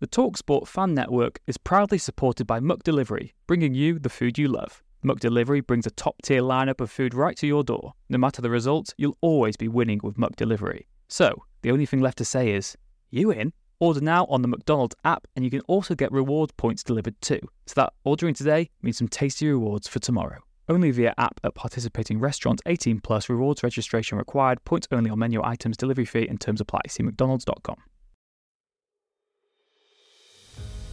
The TalkSport fan network is proudly supported by McDelivery, bringing you the food you love. McDelivery brings a top tier lineup of food right to your door. No matter the result, you'll always be winning with McDelivery. So, the only thing left to say is, you in? Order now on the McDonald's app, and you can also get reward points delivered too. So that ordering today means some tasty rewards for tomorrow. Only via app at participating restaurants 18 plus rewards registration required, points only on menu items, delivery fee and terms apply. See McDonald's.com.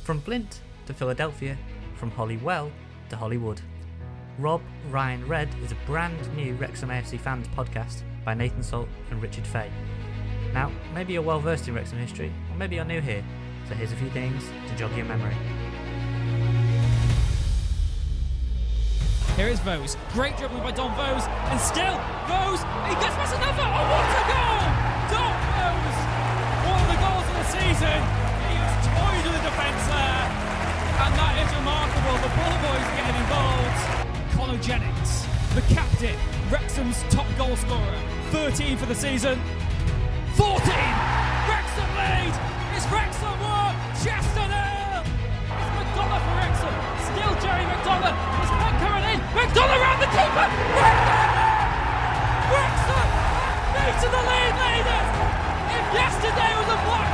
From Flint to Philadelphia, from Holywell to Hollywood. Rob Ryan Red is a brand new Wrexham AFC fans podcast by Nathan Salt and Richard Fay. Now, maybe you're well versed in Wrexham history, or maybe you're new here, so here's a few things to jog your memory. Here is Vose. Great dribbling by Dom Vose. And still, Vose, he gets past another. Oh, what a goal! Dom Vose! One of the goals of the season. Toyed the defence there. And that is remarkable. The ball boys getting involved. Connor Jennings, the captain, Wrexham's top goal scorer. 13 for the season. 14! Wrexham lead! It's Wrexham 1, Chester nil! It's McDonough for Wrexham. Still Jerry McDonough. It's back coming in. McDonough around the keeper. Wrexham! Wrexham! Beat to the lead leaders! If yesterday was a Black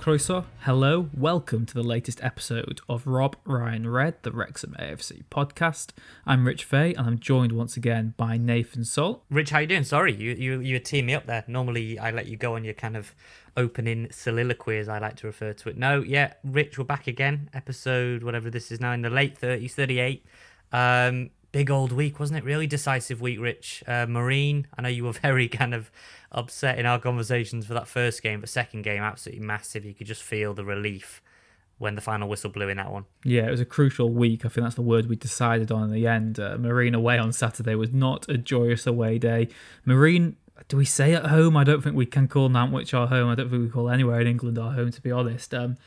Croeso, hello, welcome to the latest episode of Rob Ryan Red, the Wrexham AFC podcast. I'm Rich Fay, and I'm joined once again by Nathan Salt. Rich, how you doing? Sorry, you you you team me up there. Normally, I let you go on your kind of opening soliloquy, as I like to refer to it. No, yeah, Rich, we're back again. Episode whatever this is now in the late thirties, thirty-eight. Um, big old week, wasn't it? Really decisive week, Rich. Uh, Marine, I know you were very kind of upset in our conversations for that first game, but second game, absolutely massive. You could just feel the relief when the final whistle blew in that one. Yeah, it was a crucial week. I think that's the word we decided on in the end. Uh, Marine away on Saturday was not a joyous away day. Marine, do we say at home? I don't think we can call Nantwich our home. I don't think we call anywhere in England our home, to be honest. Um,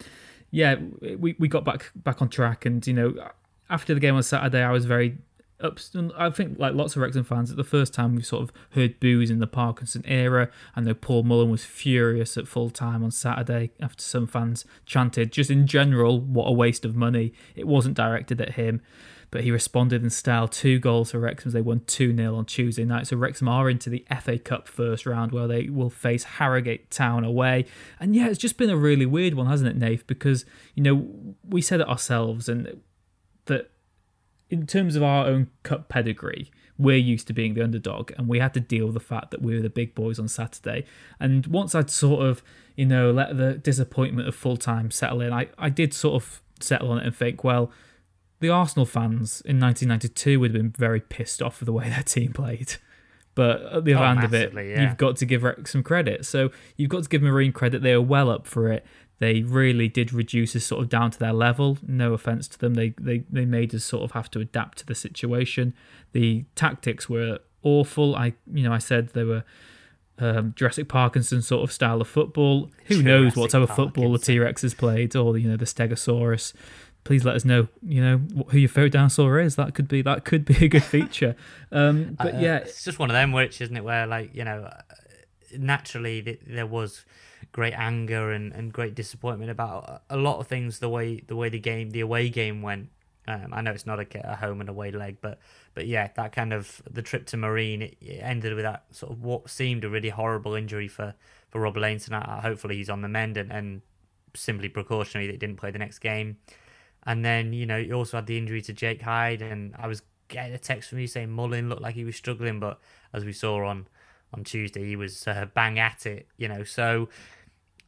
yeah, we, we got back back on track, and you know, after the game on Saturday, I was very. I think like lots of Wrexham fans, the first time we sort of heard boos in the Parkinson era. I know Paul Mullin was furious at full time on Saturday after some fans chanted, just in general, what a waste of money. It wasn't directed at him, but he responded in style. Two goals for Wrexham. They won 2 0 on Tuesday night. So Wrexham are into the FA Cup first round where they will face Harrogate Town away. And yeah, it's just been a really weird one, hasn't it, Nath? Because, you know, we said it ourselves and that in terms of our own cup pedigree, we're used to being the underdog, and we had to deal with the fact that we were the big boys on Saturday. And once I'd sort of, you know, let the disappointment of full time settle in, I, I did sort of settle on it and think, well, the Arsenal fans in 1992 would have been very pissed off with the way their team played. But at the oh, other Oh, end of it, yeah. you've got to give some credit. So you've got to give Marine credit. They were well up for it. They really did reduce us sort of down to their level. No offense to them. They, they they made us sort of have to adapt to the situation. The tactics were awful. I you know I said they were um, Jurassic Parkinson sort of style of football. Who knows what type Jurassic of football the T Rex has played, or you know the Stegosaurus. Please let us know. You know wh- who your favorite dinosaur is. That could be that could be a good feature. Um, but Uh, yeah, it's just one of them, which isn't it, where like you know, uh, naturally th- there was great anger and, and great disappointment about a lot of things. The way the way the game, the away game went. Um, I know it's not a, a home and away leg, but but yeah, that kind of the trip to Marine it, it ended with that sort of what seemed a really horrible injury for for Rob Lainton. Uh, hopefully he's on the mend and, and simply precautionary that he didn't play the next game. And then, you know, you also had the injury to Jake Hyde, and I was getting a text from you saying Mullin looked like he was struggling, but as we saw on on Tuesday, he was uh, bang at it. You know, so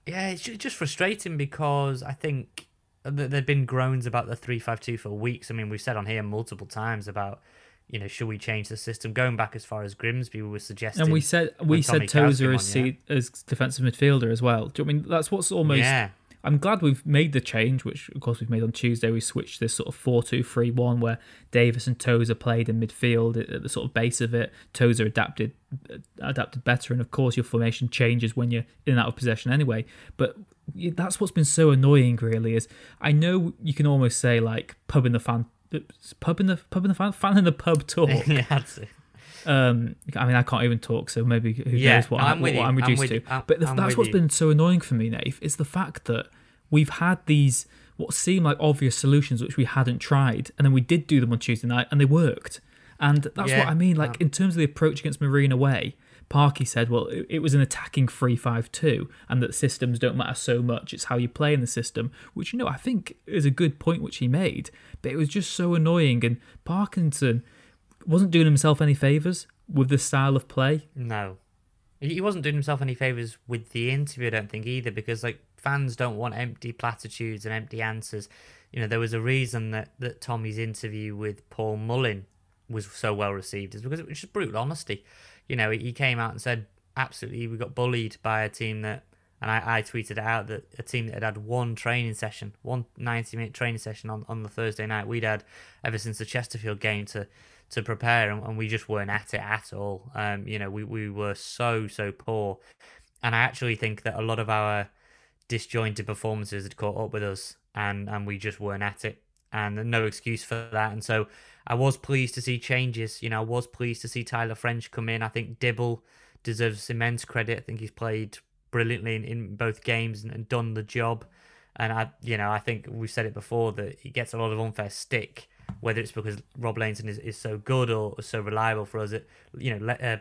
yeah, it's just frustrating because I think there have been groans about the three five two for weeks. I mean, we've said on here multiple times about you know, should we change the system? Going back as far as Grimsby we were suggesting, and we said we said Tozer as, yeah. as defensive midfielder as well. Do you know I mean that's what's almost yeah. I'm glad we've made the change, which of course we've made on Tuesday. We switched this sort of 4 2 3 1 where Davis and Tozer played in midfield at the sort of base of it. Tozer adapted uh, adapted better, and of course your formation changes when you're in and out of possession anyway. But that's what's been so annoying, really. Is I know you can almost say like pub in the fan, pub in the pub in the fan, fan in the pub talk. yeah, that's it. Um, I mean, I can't even talk, so maybe who yeah, knows what, I'm, what, what I'm reduced I'm to. I'm, but the, that's what's you. been so annoying for me, Nave, is the fact that we've had these what seem like obvious solutions which we hadn't tried, and then we did do them on Tuesday night, and they worked. And that's yeah, what I mean. Like in terms of the approach against Marine away, Parky said, well, it, it was an attacking 3-5-2, and that systems don't matter so much. It's how you play in the system, which you know I think is a good point which he made. But it was just so annoying, and Parkinson wasn't doing himself any favors with the style of play. No, he wasn't doing himself any favors with the interview. I don't think either, because like fans don't want empty platitudes and empty answers. You know, there was a reason that that Tommy's interview with Paul Mullin was so well received, is because it was just brutal honesty. You know, he came out and said, absolutely, we got bullied by a team that and I, I tweeted out that a team that had had one training session, one 90 minute training session on, on the Thursday night, we'd had ever since the Chesterfield game to to prepare, and, and we just weren't at it at all. Um, you know, we, we were so, so poor. And I actually think that a lot of our disjointed performances had caught up with us, and, and we just weren't at it. And no excuse for that. And so I was pleased to see changes. You know, I was pleased to see Tyler French come in. I think Dibble deserves immense credit. I think he's played brilliantly in, in both games and, and done the job. And I, you know, I think we've said it before that he gets a lot of unfair stick whether it's because Rob Lainton is, is so good or so reliable for us. It, you know, uh,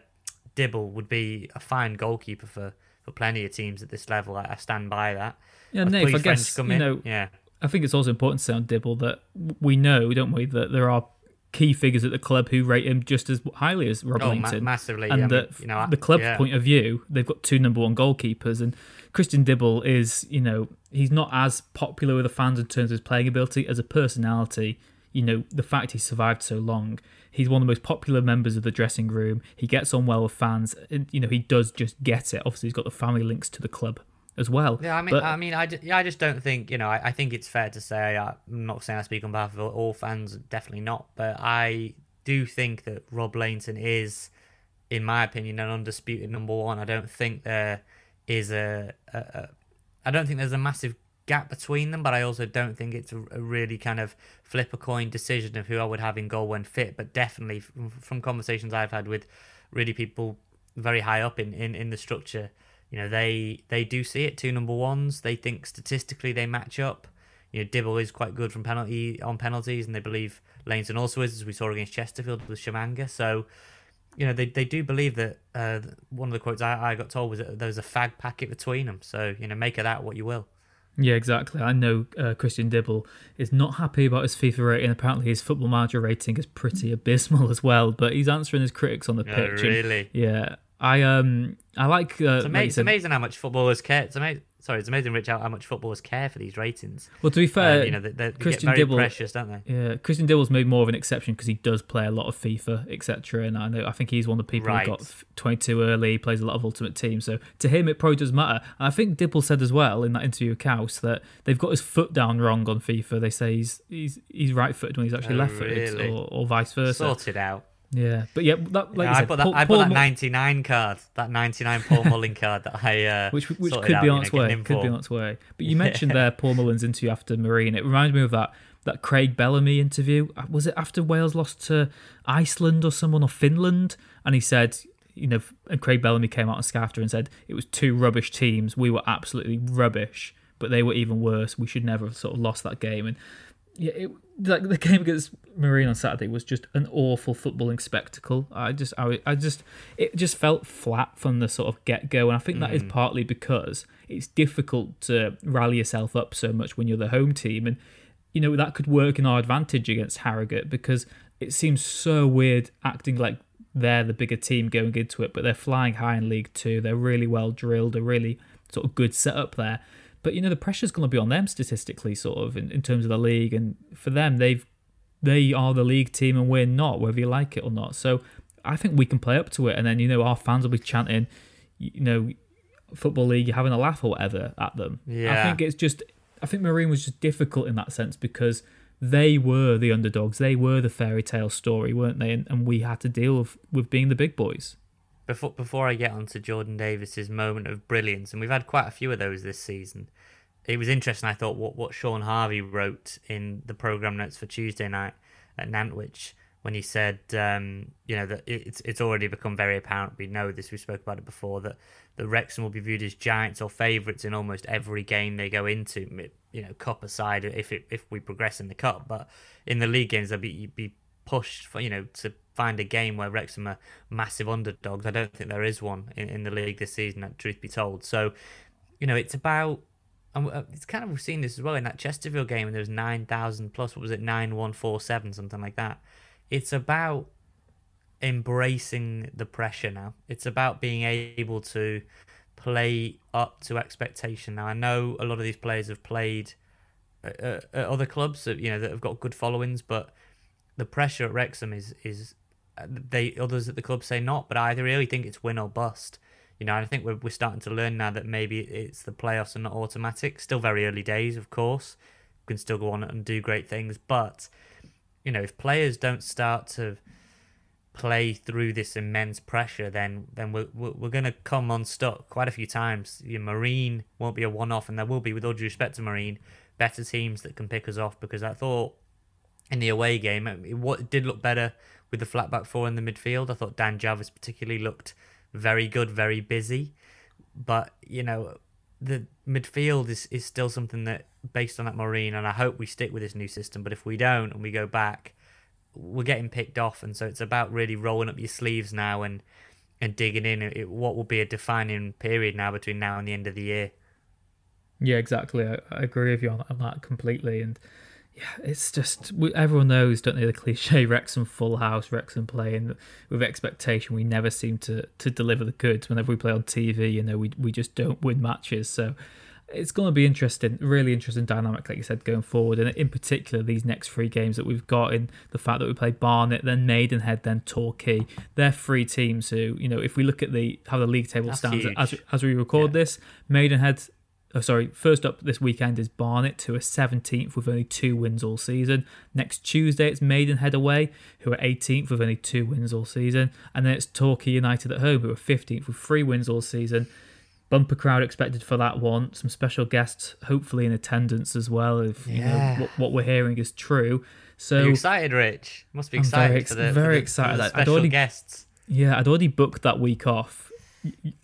Dibble would be a fine goalkeeper for, for plenty of teams at this level. I, I stand by that. Yeah, Nate, I guess you know. Yeah, I think it's also important to say on Dibble that we know, don't we, that there are key figures at the club who rate him just as highly as Rob oh, Lainton. Ma- massively. And that mean, you know, the club's yeah. point of view, they've got two number one goalkeepers, and Christian Dibble is, you know, he's not as popular with the fans in terms of his playing ability as a personality you know, the fact he survived so long. He's one of the most popular members of the dressing room. He gets on well with fans. And, you know, he does just get it. Obviously, he's got the family links to the club as well. Yeah, I mean, but, I mean, I, yeah, I just don't think you know. I, I think it's fair to say uh, I'm not saying I speak on behalf of all fans, definitely not. But I do think that Rob Lainton is, in my opinion, an undisputed number one. I don't think there is a, a, a I don't think there's a massive gap between them, but I also don't think it's a, really kind of flip a coin decision of who I would have in goal when fit. But definitely from, from conversations I've had with really people very high up in, in, in the structure, you know, they they do see it two number ones. They think statistically they match up. You know, Dibble is quite good from penalty on penalties, and they believe Lainton also is, as we saw against Chesterfield with Tshimanga. So, you know, they, they do believe that uh, one of the quotes I, I got told was that there was a fag packet between them. So, you know, make of that what you will. Yeah, exactly. I know uh, Christian Dibble is not happy about his FIFA rating. Apparently, his football manager rating is pretty abysmal as well. But he's answering his critics on the oh, pitch. really? And, yeah, I um, I like. Uh, it's, amazing, it's amazing how much footballers care. It's amazing sorry, it's amazing, Rich, how, how much footballers care for these ratings. Well, to be fair, um, you know, they, they Christian get very Dibble, precious, don't they? Yeah, Christian Dibble's made more of an exception because he does play a lot of FIFA, etc. And I know, I think he's one of the people right. who got 22 early. He plays a lot of Ultimate Team, so to him it probably does matter. And I think Dibble said as well in that interview with Kaus that they've got his foot down wrong on FIFA. They say he's he's he's right footed when he's actually oh, left footed, really? or, or vice versa. Sorted out. Yeah, but yeah, that, like yeah, said, I put that, Paul, I put that 99 card, that 99 Paul Mullin card that I uh, which which could be on its way, could be on its way. But you mentioned there Paul Mullin's interview after Marine. It reminded me of that that Craig Bellamy interview. Uh, was it after Wales lost to Iceland or someone or Finland? And he said, you know, and Craig Bellamy came out on Scafter and said it was two rubbish teams. We were absolutely rubbish, but they were even worse. We should never have sort of lost that game. And yeah, it, like the game against Marine on Saturday was just an awful footballing spectacle. I just, I, I just, it just felt flat from the sort of get go, and I think that is mm. partly because it's difficult to rally yourself up so much when you're the home team, and you know that could work in our advantage against Harrogate because it seems so weird acting like they're the bigger team going into it, but they're flying high in League Two. They're really well drilled, a really sort of good setup there. But you know the pressure's going to be on them statistically, sort of in, in terms of the league, and for them, they've they are the league team and we're not, whether you like it or not. So I think we can play up to it, and then you know our fans will be chanting, you know, football league, you're having a laugh or whatever at them. Yeah. I think it's just, I think Marine was just difficult in that sense because they were the underdogs, they were the fairy tale story, weren't they? And, and we had to deal with with being the big boys. Before before I get on to Jordan Davis's moment of brilliance, and we've had quite a few of those this season. It was interesting. I thought what what Sean Harvey wrote in the program notes for Tuesday night at Nantwich when he said, um, you know, that it's it's already become very apparent. We know this. We spoke about it before that the Wrexham will be viewed as giants or favourites in almost every game they go into. You know, cup aside, if it, if we progress in the cup, but in the league games they'll be be pushed for you know to find a game where Wrexham are massive underdogs. I don't think there is one in, in the league this season. Truth be told, so you know it's about. And uh, it's kind of we've seen this as well in that Chesterfield game, and there was nine thousand plus. What was it, nine one four seven, something like that. It's about embracing the pressure now. It's about being able to play up to expectation. Now I know a lot of these players have played at, other clubs, you know, that have got good followings, but the pressure at Wrexham is is uh, they others at the club say not, but I really think it's win or bust. You know, I think we're we're starting to learn now that maybe it's the playoffs and not automatic. Still very early days, of course. We can still go on and do great things, but you know, if players don't start to play through this immense pressure, then then we're we're going to come unstuck quite a few times. Your Marine won't be a one-off, and there will be, with all due respect to Marine, better teams that can pick us off. Because I thought in the away game, what did look better with the flat back four in the midfield. I thought Dan Jarvis particularly looked very good, very busy. But you know, the midfield is, is still something that based on that Marine, and I hope we stick with this new system. But if we don't and we go back, we're getting picked off, and so it's about really rolling up your sleeves now and and digging in. It, what will be a defining period now between now and the end of the year. Yeah, exactly. I, I agree with you on, on that completely, and yeah, it's just we, everyone knows, don't they, the cliche Wrexham full house, Wrexham playing with expectation. We never seem to to deliver the goods. Whenever we play on TV, you know, we we just don't win matches. So it's going to be interesting, really interesting dynamic, like you said, going forward. And in particular, these next three games that we've got in the fact that we play Barnet, then Maidenhead, then Torquay. They're three teams who, you know, if we look at the how the league table That's stands as, as we record Yeah. this, Maidenhead Oh, sorry, first up this weekend is Barnet, who are 17th with only two wins all season. Next Tuesday, it's Maidenhead away, who are 18th with only two wins all season. And then it's Torquay United at home, who are 15th with three wins all season. Bumper crowd expected for that one. Some special guests, hopefully in attendance as well, if you Yeah. know what, what we're hearing is true. So Are you excited, Rich? Must be I'm excited very ex- for the, for very the- excited. for the special already- guests. Yeah, I'd already booked that week off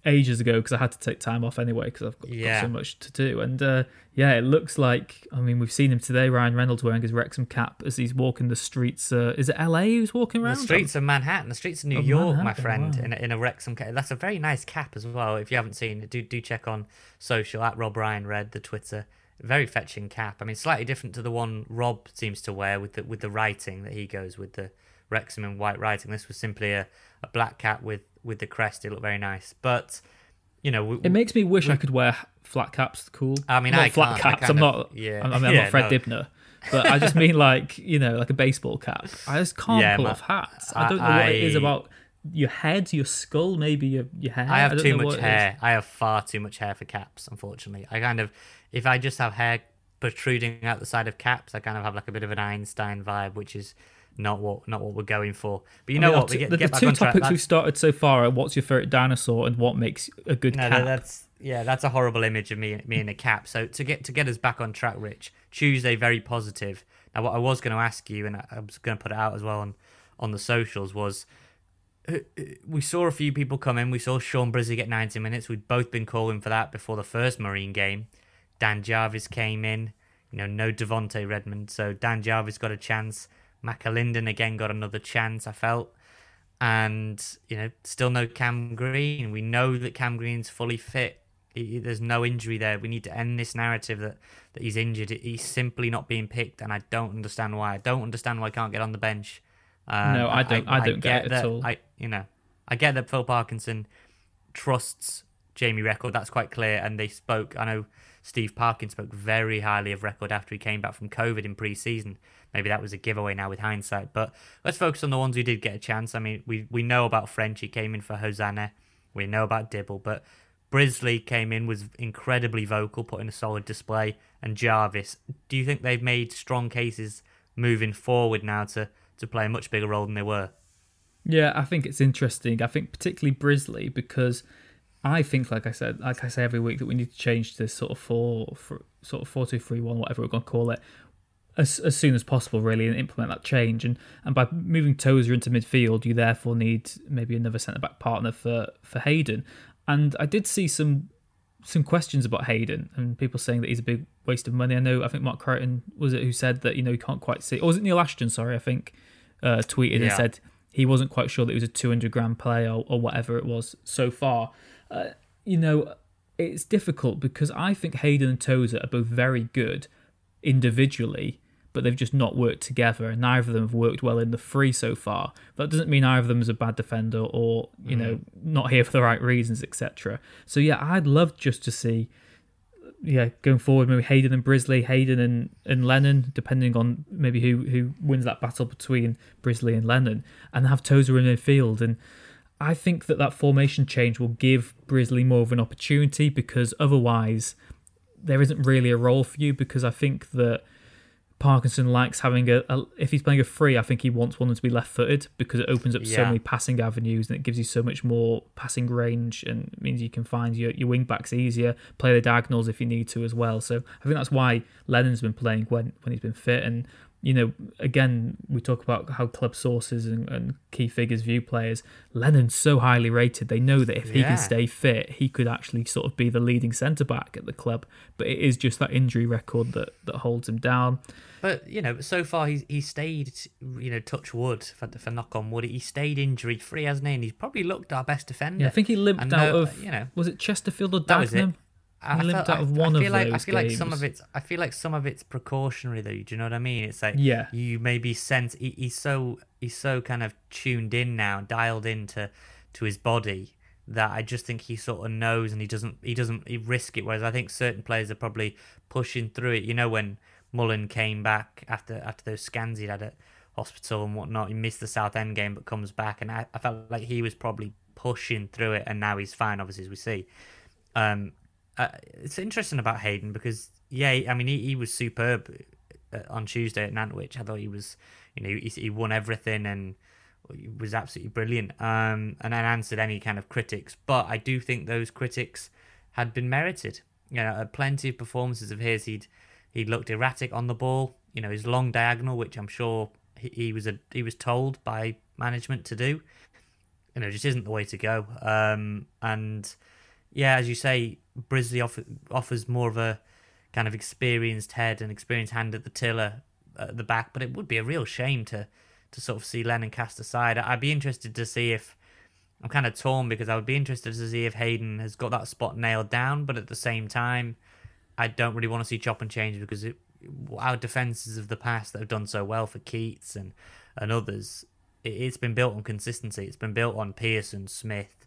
ages ago because I had to take time off anyway because I've got, got so much to do. And uh, yeah, it looks like I mean we've seen him today. Ryan Reynolds wearing his Wrexham cap as he's walking the streets. Uh, is it LA who's walking around? The streets of Manhattan, the streets of New Of York, my friend, wow. in, a, in a Wrexham cap. That's a very nice cap as well. If you haven't seen it, do do check on social at Rob Ryan Red, the Twitter. Very fetching cap. I mean, slightly different to the one Rob seems to wear with the with the writing that he goes with the Wrexham in white writing. This was simply a, a black cap with with the crest. It looked very nice, but you know, we, It makes me wish I could wear flat caps. Cool. I mean, not I flat caps. I'm of- not. yeah. I mean, I'm Yeah, not Fred no. Dibnah. But I just mean like you know, like a baseball cap. I just can't Yeah, pull ma- off hats. I don't know what it is about your head, your skull, maybe your your hair. I have don't too much what it is. hair. I have far too much hair for caps, unfortunately. I kind of, if I just have hair protruding out the side of caps, I kind of have like a bit of an Einstein vibe, which is not what not what we're going for. But you I know mean, what? get, the, get the back two on track. topics we've started so far are what's your favorite dinosaur and what makes a good No, cap. that- that's yeah, that's a horrible image of me me in a cap. So to get to get us back on track, Rich, Tuesday very positive. Now what I was going to ask you, and I I was going to put it out as well on on the socials, was uh, uh, we saw a few people come in. We saw Shaun Brisley get 90 minutes. We'd both been calling for that before the first Marine game. Dan Jarvis came in. You know, no Devonte Redmond, so Dan Jarvis got a chance. McAlinden again got another chance. I felt and you know still no Cam Green. We know that Cam Green's fully fit. He- he- there's no injury there. We need to end this narrative that, that he's injured. He's simply not being picked, and I don't understand why. I don't understand why he can't get on the bench. Um, No, I don't- I don't get it at all. I you know, I get that Phil Parkinson trusts Jamie Reckord. That's quite clear. And they spoke. I know Steve Parkin spoke very highly of Reckord after he came back from COVID in pre-season. Maybe that was a giveaway now with hindsight. But let's focus on the ones who did get a chance. I mean, we we know about French. He came in for Hosannah. We know about Dibble, but Brisley came in was incredibly vocal, putting a solid display. And Jarvis, do you think they've made strong cases moving forward now to to play a much bigger role than they were? Yeah, I think it's interesting. I think particularly Brisley because I think, like I said, like I say every week, that we need to change this sort of four, for, sort of four two three one, whatever we're going to call it, as as soon as possible, really, and implement that change. And and by moving Tozer into midfield, you therefore need maybe another centre back partner for for Hayden. And I did see some some questions about Hayden and people saying that he's a big waste of money. I know, I think Mark Crichton was it who said that you know he can't quite see, or was it Neil Ashton? Sorry, I think uh, tweeted and said he wasn't quite sure that it was a 200 grand play or, or whatever it was so far. Uh, you know, it's difficult because I think Hayden and Tozer are both very good individually, but they've just not worked together, and neither of them have worked well in the free so far. That doesn't mean either of them is a bad defender or you know mm. not here for the right reasons, etc. So yeah, I'd love just to see yeah, going forward, maybe Hayden and Brisley, Hayden and, and Lennon, depending on maybe who, who wins that battle between Brisley and Lennon, and have Tozer in midfield. And I think that that formation change will give Brisley more of an opportunity because otherwise there isn't really a role for you. Because I think that Parkinson likes having a, a if he's playing a free, I think he wants one to be left footed because it opens up so many passing avenues and it gives you so much more passing range and means you can find your, your wing backs easier, play the diagonals if you need to as well. So I think that's why Lennon's been playing when, when he's been fit. And, you know, again, we talk about how club sources and, and key figures view players. Lennon's so highly rated. They know that if he can stay fit, he could actually sort of be the leading centre back at the club. But it is just that injury record that, that holds him down. But you know, so far he's he stayed, you know, touch wood for, for knock on wood. He stayed injury free, hasn't he? And he's probably looked our best defender. Yeah, I think he limped And out no- of you know was it Chesterfield or that was it. Dagenham? I limped felt- out of I- one I of feel like, I those feel like some of it's. I feel like some of it's precautionary though. Do you know what I mean? It's like Yeah. you maybe sense he, he's so he's so kind of tuned in now, dialed into to his body that I just think he sort of knows and he doesn't he doesn't he risk it. Whereas I think certain players are probably pushing through it. You know when Mullin came back after after those scans he'd had at hospital and whatnot, he missed the Southend game but comes back, and I, I felt like he was probably pushing through it, and now he's fine. Obviously, as we see. Um, uh, it's interesting about Hayden because yeah, I mean he, he was superb uh, on Tuesday at Nantwich. I thought he was, you know, he, he won everything and was absolutely brilliant. Um, and then answered any kind of critics, but I do think those critics had been merited. You know, plenty of performances of his. He'd he looked erratic on the ball. You know, his long diagonal, which I'm sure he, he was a he was told by management to do. You know, just isn't the way to go. Um, and yeah, as you say, Brisley offer, offers more of a kind of experienced head and experienced hand at the tiller at the back, but it would be a real shame to to sort of see Lennon cast aside. I'd be interested to see if I'm kind of torn because I would be interested to see if Hayden has got that spot nailed down, but at the same time, I don't really want to see chop and change because it, our defenses of the past that have done so well for Keates and and others, it, it's been built on consistency. It's been built on Pearson, Smith,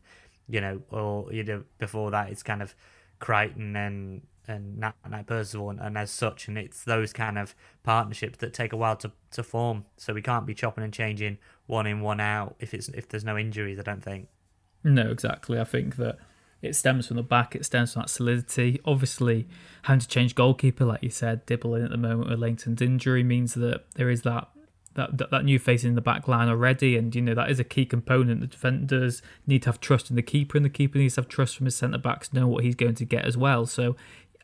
you know, or you know before that it's kind of Creighton and and Nat, Nat Percival and, and as such, and it's those kind of partnerships that take a while to, to form. So we can't be chopping and changing one in one out if it's if there's no injuries. I don't think. No, exactly. I think that it stems from the back. It stems from that solidity. Obviously, having to change goalkeeper, like you said, Dibble in at the moment with Lainton's injury means that there is that that, that that new face in the back line already, and you know that is a key component. The defenders need to have trust in the keeper, and the keeper needs to have trust from his centre backs, know what he's going to get as well. So,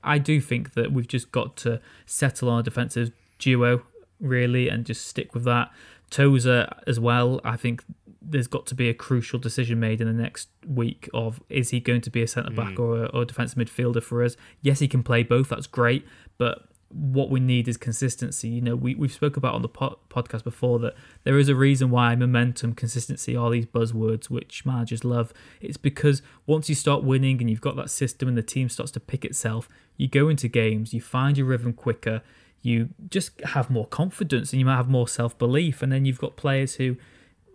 I do think that we've just got to settle on a defensive duo really, and just stick with that. Tozer as well. I think there's got to be a crucial decision made in the next week of is he going to be a centre back mm. or a, or defensive midfielder for us? Yes, he can play both. That's great, but what we need is consistency. You know, we we've spoke about on the po- podcast before that there is a reason why momentum, consistency are these buzzwords which managers love. It's because once you start winning and you've got that system and the team starts to pick itself, you go into games, you find your rhythm quicker. you just have more confidence and you might have more self belief. And then you've got players who,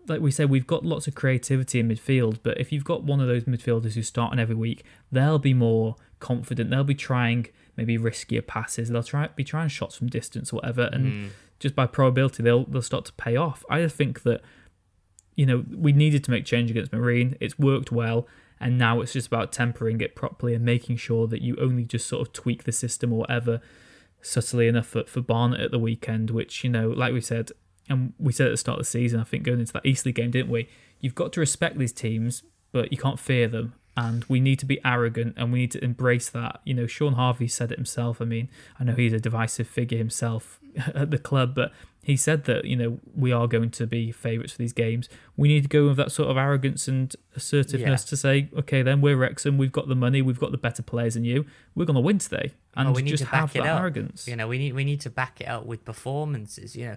like we said, we've got lots of creativity in midfield. But if you've got one of those midfielders who's starting every week, they'll be more confident. They'll be trying maybe riskier passes. They'll try be trying shots from distance or whatever. And Mm. just by probability, they'll they'll start to pay off. I just think that you know we needed to make change against Marine. It's worked well. And now it's just about tempering it properly and making sure that you only just sort of tweak the system or whatever subtly enough for, for Barnet at the weekend, which, you know, like we said, and we said at the start of the season, I think going into that Eastleigh game, didn't we? You've got to respect these teams, but you can't fear them. And we need to be arrogant and we need to embrace that. You know, Sean Harvey said it himself. I mean, I know he's a divisive figure himself at the club, but he said that, you know, we are going to be favourites for these games. We need to go with that sort of arrogance and assertiveness Yeah. to say, okay, then we're Wrexham, we've got the money, we've got the better players than you, we're going to win today. And Well, we just have it that up. arrogance. You know, we need we need to back it up with performances. You know,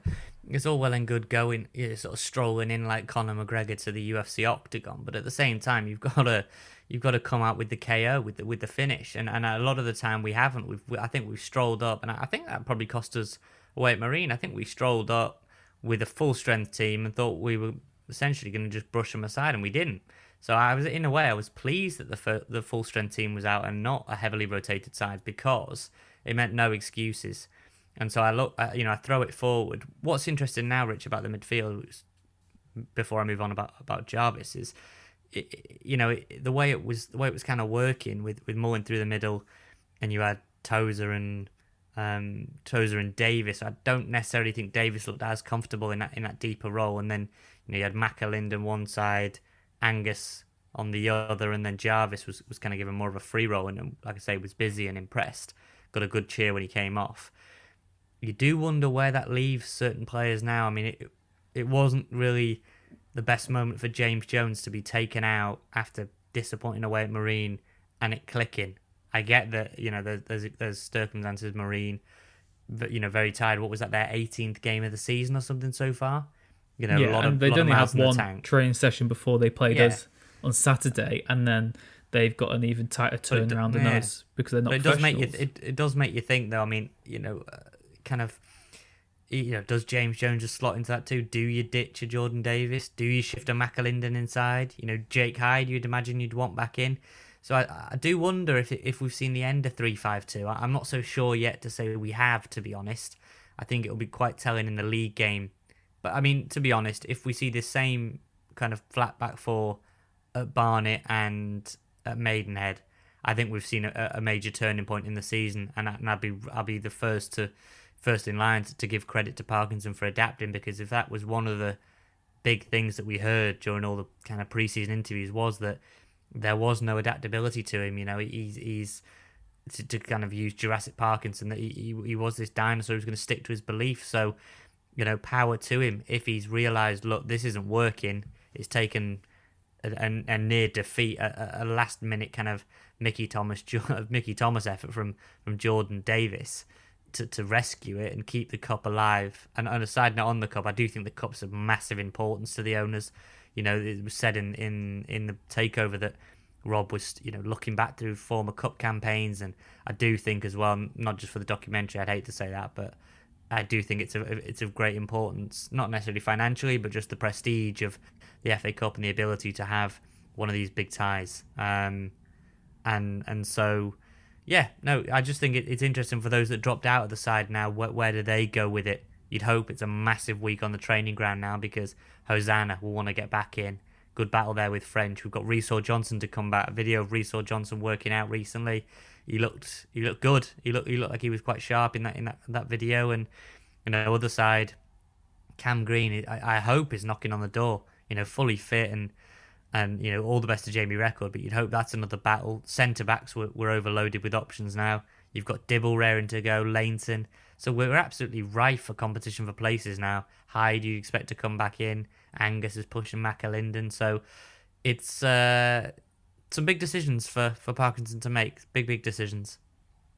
it's all well and good going, you know, sort of strolling in like Conor McGregor to the UFC octagon, but at the same time, you've got to you've got to come out with the KO with the with the finish, and and a lot of the time we haven't. We've we, I think we've strolled up, and I think that probably cost us away at Marine. I think we strolled up with a full strength team and thought we were essentially going to just brush them aside, and we didn't. So I was, in a way, I was pleased that the the full strength team was out and not a heavily rotated side because it meant no excuses. And so I look, you know, I throw it forward. What's interesting now, Rich, about the midfield, before I move on about about Jarvis, is it, you know it, the way it was the way it was kind of working with with Mullin through the middle, and you had Tozer and um, Tozer and Davis. I don't necessarily think Davis looked as comfortable in that in that deeper role. And then you know you had McAlinden one side, Angus on the other, and then Jarvis was, was kind of given more of a free role. And um, like I say, was busy and impressed. Got a good cheer when he came off. You do wonder where that leaves certain players now. I mean, it it wasn't really the best moment for James Jones to be taken out after disappointing away at Marine and it clicking. I get that you know there's there's, there's circumstances Marine, but you know very tired. What was that their 18th game of the season or something so far? You know, a yeah, lot and of they'd lot of only miles have one training session before they played Yeah. us on Saturday, and then they've got an even tighter it d- turnaround than yeah. us because they're not But it does make you it, it does make you think though. I mean, you know, uh, kind of. You know, does James Jones just slot into that too? Do you ditch a Jordan Davis? Do you shift a McAlinden inside? You know, Jake Hyde, you'd imagine you'd want back in. So I, I do wonder if if we've seen the end of three five two. I'm not so sure yet to say we have. To be honest, I think it'll be quite telling in the league game. But I mean, to be honest, if we see the same kind of flat back four at Barnet and at Maidenhead, I think we've seen a, a major turning point in the season, and, I, and I'd be I'll be the first to first in line to, to give credit to Parkinson for adapting because if that was one of the big things that we heard during all the kind of preseason interviews was that there was no adaptability to him. You know, he's he's to, to kind of use Jurassic Parkinson that he, he he was this dinosaur who's going to stick to his belief. So, you know, power to him if he's realised, look, this isn't working. It's taken a, a, a near defeat, a, a last minute kind of Mickey Thomas Mickey Thomas effort from from Jordan Davis to, to rescue it and keep the cup alive. And on a side note on the cup, I do think the cup's of massive importance to the owners. You know, it was said in, in, in the takeover that Rob was, you know, looking back through former cup campaigns, and I do think as well, not just for the documentary. I'd hate to say that, but I do think it's a it's of great importance, not necessarily financially, but just the prestige of the FA Cup and the ability to have one of these big ties. Um, and and so, yeah, no, I just think it, it's interesting for those that dropped out of the side now. Where, where do they go with it? You'd hope it's a massive week on the training ground now because Hosannah will want to get back in. Good battle there with French. We've got Reece Hall-Johnson to come back. A video of Reece Hall-Johnson working out recently. He looked he looked good. He looked he looked like he was quite sharp in that in that, that video. And you know, other side, Cam Green. I, I hope is knocking on the door. You know, fully fit and and you know all the best to Jamie Reckord. But you'd hope that's another battle. Centre backs were, were overloaded with options now. You've got Dibble raring to go, Lainton. So we're absolutely rife for competition for places now. Hyde, you expect to come back in. Angus is pushing McAlinden. So it's uh, some big decisions for, for Parkinson to make. Big, big decisions.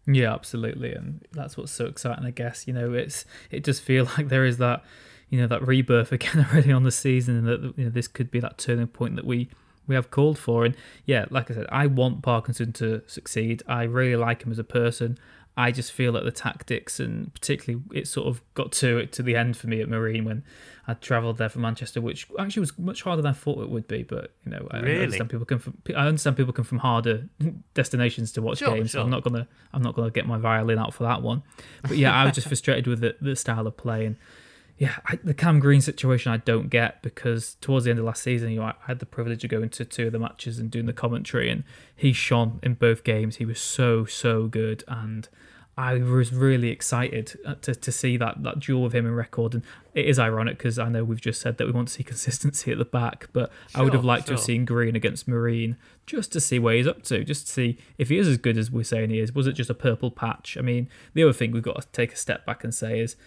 Yeah, absolutely, and that's what's so exciting. I guess you know it's it does feel like there is that you know that rebirth again already on the season, and that you know this could be that turning point that we we have called for. And yeah, like I said, I want Parkinson to succeed. I really like him as a person. I just feel that the tactics and particularly it sort of got to it to the end for me at Marine when I travelled there from Manchester, which actually was much harder than I thought it would be. But you know, I Really? understand people come from I understand people come from harder destinations to watch Sure, games. So I'm not gonna I'm not gonna get my violin out for that one. But yeah, I was just frustrated with the, the style of play and yeah, I, the Cam Green situation I don't get because towards the end of last season, you know, I, had the privilege of going to two of the matches and doing the commentary, and he shone in both games. He was so so good, and I was really excited uh, to, to see that that duel with him in Reckord. And it is ironic because I know we've just said that we want to see consistency at the back, but I would have Sure, liked to have seen Green against Marine just to see where he's up to, just to see if he is as good as we're saying he is. Was it just a purple patch? I mean, the other thing we've got to take a step back and say is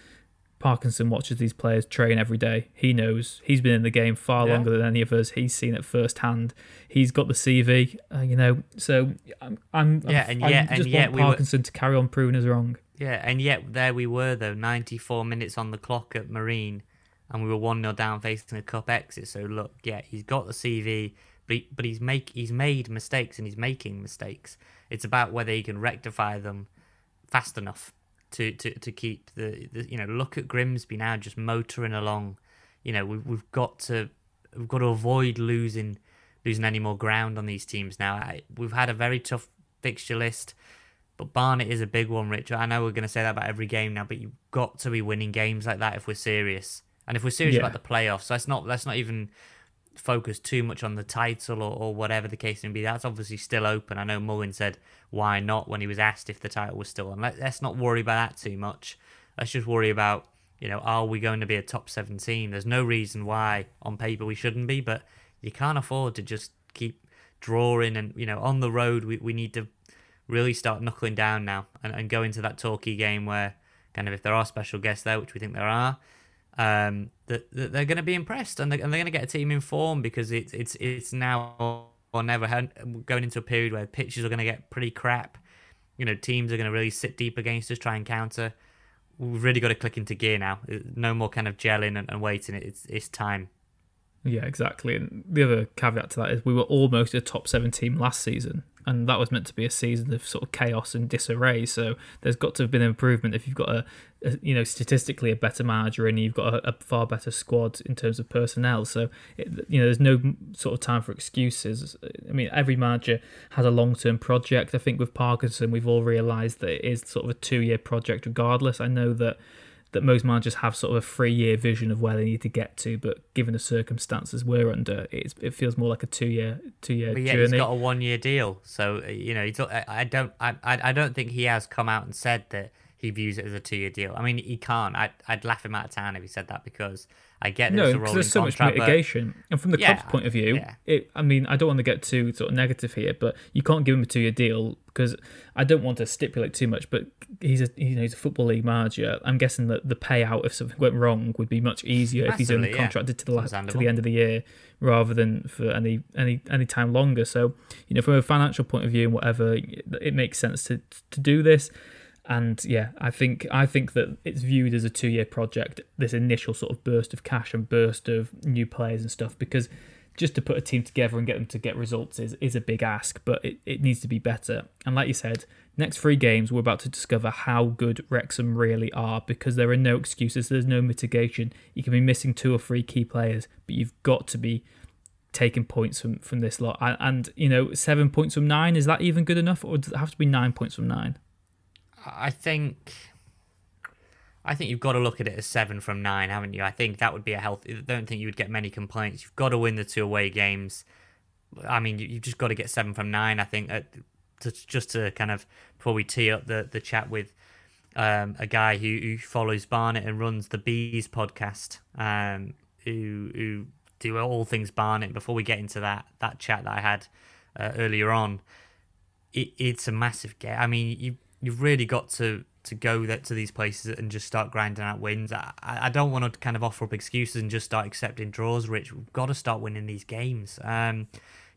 Parkinson watches these players train every day. He knows he's been in the game far Yeah. longer than any of us. He's seen it firsthand. He's got the CV, uh, you know. So I'm, I'm Yeah, I'm, and I yet- and yet we were- Parkinson to carry on proving us wrong. Yeah, and yet there we were though, 94 minutes on the clock at Marine, and we were one 0 down facing a cup exit. So look, yeah, he's got the CV, but he, but he's make he's made mistakes and he's making mistakes. It's about whether he can rectify them fast enough to to, to keep the, the you know look at Grimsby now just motoring along. You know we've we've got to we've got to avoid losing losing any more ground on these teams now. I, we've had a very tough fixture list. But Barnet is a big one, Richard. I know we're going to say that about every game now, but you've got to be winning games like that if we're serious. And if we're serious Yeah. about the playoffs, let's not let's not even focus too much on the title or, or whatever the case may be. That's obviously still open. I know Mullin said why not when he was asked if the title was still on. Let, let's not worry about that too much. Let's just worry about you know are we going to be a top seven team? There's no reason why on paper we shouldn't be, but you can't afford to just keep drawing and you know on the road we, we need to really start knuckling down now and, and go into that Torquay game where kind of if there are special guests there, which we think there are, um, that, that they're going to be impressed and they're, and they're going to get a team in form because it's it's it's now or never going into a period where pitches are going to get pretty crap. You know, teams are going to really sit deep against us, try and counter. We've really got to click into gear now. No more kind of gelling and, and waiting. It's it's time. Yeah, exactly. And the other caveat to that is we were almost a top seven team last season, and that was meant to be a season of sort of chaos and disarray. So there's got to have been improvement if you've got a, a you know, statistically a better manager and you've got a, a far better squad in terms of personnel. So it, you know, there's no sort of time for excuses. I mean, every manager has a long term project. I think with Parkinson, we've all realised that it is sort of a two year project, regardless. I know that that most managers have sort of a three year vision of where they need to get to, but given the circumstances we're under, it's, it feels more like a two year two year yeah, journey. he's got a one year deal, so uh, you know, I, don't, I, I don't think he has come out and said that he views it as a two year deal. I mean, he can't. I'd, I'd laugh him out of town if he said that because I get that no, it's a because rolling there's so much contract, but- mitigation, and from the Yeah, club's point of view, yeah. it, I mean, I don't want to get too sort of negative here, but you can't give him a two year deal because I don't want to stipulate too much. But he's a you know he's a football league manager. I'm guessing that the payout if something went wrong would be much easier if he's only yeah. contracted to the la- to the end of the year rather than for any any any time longer. So you know, from a financial point of view and whatever, it makes sense to to do this. And yeah, I think I think that it's viewed as a two year project. This initial sort of burst of cash and burst of new players and stuff, because just to put a team together and get them to get results is, is a big ask, but it, it needs to be better. And like you said, next three games we're about to discover how good Wrexham really are because there are no excuses, there's no mitigation. You can be missing two or three key players, but you've got to be taking points from, from this lot. And, and you know, seven points from nine, is that even good enough, or does it have to be nine points from nine? I think I think you've got to look at it as seven from nine, haven't you? I think that would be a healthy. I don't think you would get many complaints. You've got to win the two away games. I mean, you, you've just got to get seven from nine. I think uh, to, just to kind of before we tee up the the chat with um, a guy who, who follows Barnet and runs the Bees podcast, um, who who do all things Barnet. Before we get into that that chat that I had uh, earlier on, it, it's a massive game. I mean, you you've really got to to go that to these places and just start grinding out wins. I, I don't want to kind of offer up excuses and just start accepting draws. Rich, we've got to start winning these games. Um,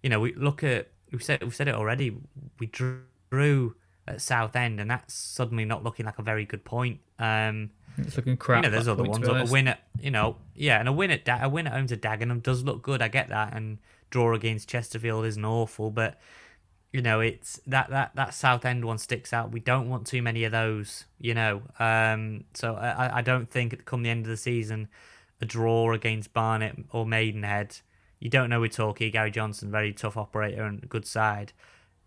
you know, we look at we've said we've said it already. We drew, at Southend, and that's suddenly not looking like a very good point. Um, It's looking crap. you know, there's other ones. A win at, you know, yeah, and a win at da- a win at home to Dagenham does look good. I get that, and draw against Chesterfield isn't awful, but you know, it's that that that Southend one sticks out. We don't want too many of those, you know. Um, so I, I don't think come the end of the season, a draw against Barnet or Maidenhead, you don't know with Torquay, Gary Johnson, very tough operator and good side.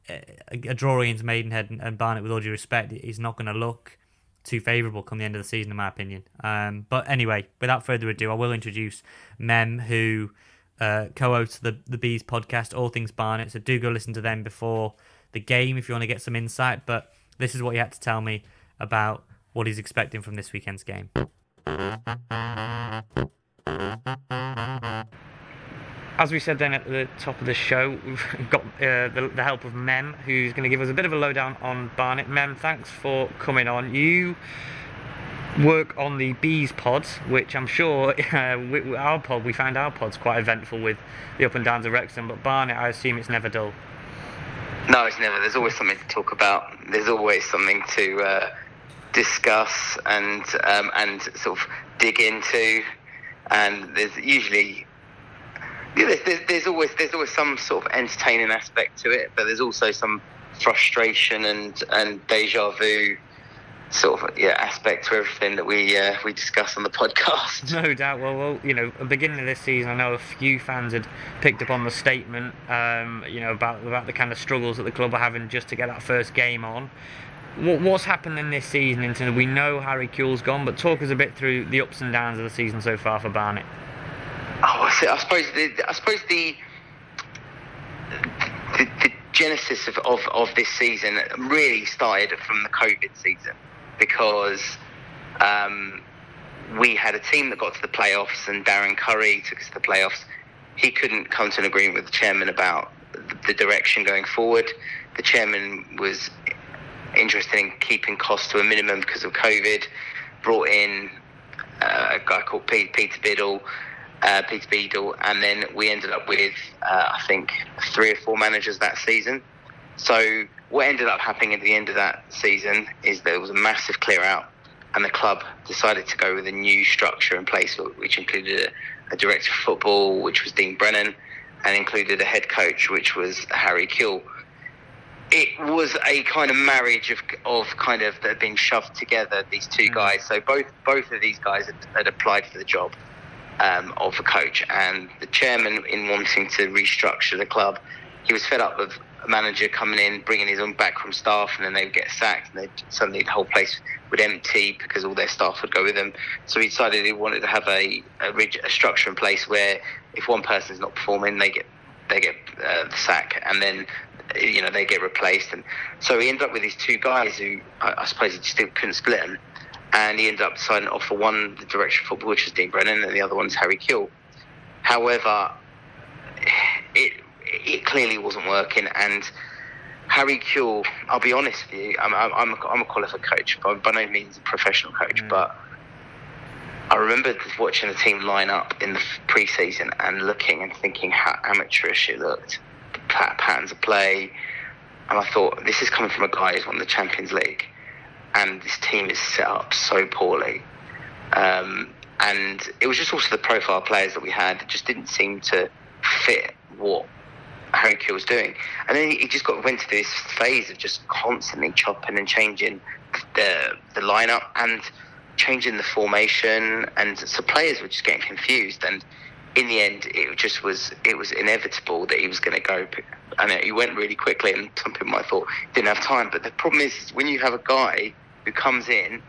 A, a draw against Maidenhead and, and Barnet, with all due respect, is not going to look too favourable come the end of the season, in my opinion. Um, but anyway, without further ado, I will introduce Mem, who uh, co-hosts the the Bees podcast, All Things Barnet. So do go listen to them before the game if you want to get some insight. But this is what he had to tell me about what he's expecting from this weekend's game. As we said then at the top of the show, we've got uh, the, the help of Mem, who's going to give us a bit of a lowdown on Barnet. Mem, thanks for coming on. You work on the bees pods, which I'm sure uh, we, our pod we found our pods quite eventful with the up and downs of Wrexham, but Barnet, I assume it's never dull. No, it's never. There's always something to talk about. There's always something to uh, discuss and um, and sort of dig into, and there's usually. Yeah, there's, there's, there's always there's always some sort of entertaining aspect to it, but there's also some frustration and, and deja vu sort of yeah aspect to everything that we uh, we discuss on the podcast. No doubt. Well, well, you know, at the beginning of this season, I know a few fans had picked up on the statement, um, you know, about about the kind of struggles that the club are having just to get that first game on. What, what's happened in this season? In terms of, we know Harry Kewell's gone, but talk us a bit through the ups and downs of the season so far for Barnet. Oh, I suppose the, I suppose the the, the genesis of, of, of this season really started from the COVID season because um, we had a team that got to the playoffs, and Darren Currie took us to the playoffs. He couldn't come to an agreement with the chairman about the direction going forward. The chairman was interested in keeping costs to a minimum because of COVID. Brought in uh, a guy called Peter Biddle, uh, Peter Beadle, and then we ended up with uh, I think three or four managers that season. So what ended up happening at the end of that season is there was a massive clear out, and the club decided to go with a new structure in place, which included a, a director of football, which was Dean Brennan, and included a head coach, which was Harry Kewell. It was a kind of marriage of, of kind of that had been shoved together. These two mm. guys, so both both of these guys had, had applied for the job um, of a coach, and the chairman, in wanting to restructure the club, he was fed up with a manager coming in, bringing his own backroom staff, and then they would get sacked, and suddenly the whole place would empty because all their staff would go with them. So he decided he wanted to have a, a, a structure in place where if one person is not performing, they get they get uh, the sack, and then you know they get replaced. And so he ended up with these two guys who I, I suppose he still couldn't split them, and he ended up signing off for one the director of football, which was Dean Brennan, and the other one's Harry Kewell. However, it it clearly wasn't working. And Harry Kewell, I'll be honest with you, I'm, I'm, a, I'm a qualified coach, but by no means a professional coach. Mm. But I remember watching the team line up in the pre-season and looking and thinking how amateurish it looked, the patterns of play, and I thought this is coming from a guy who's won the Champions League, and this team is set up so poorly. Um, and it was just also the profile players that we had just didn't seem to fit what Harry Kewell was doing. And then he just got went to this phase of just constantly chopping and changing the the lineup and changing the formation, and so players were just getting confused. And in the end, it just was it was inevitable that he was going to go, and he went really quickly. And some people might have thought didn't have time, but the problem is when you have a guy who comes in.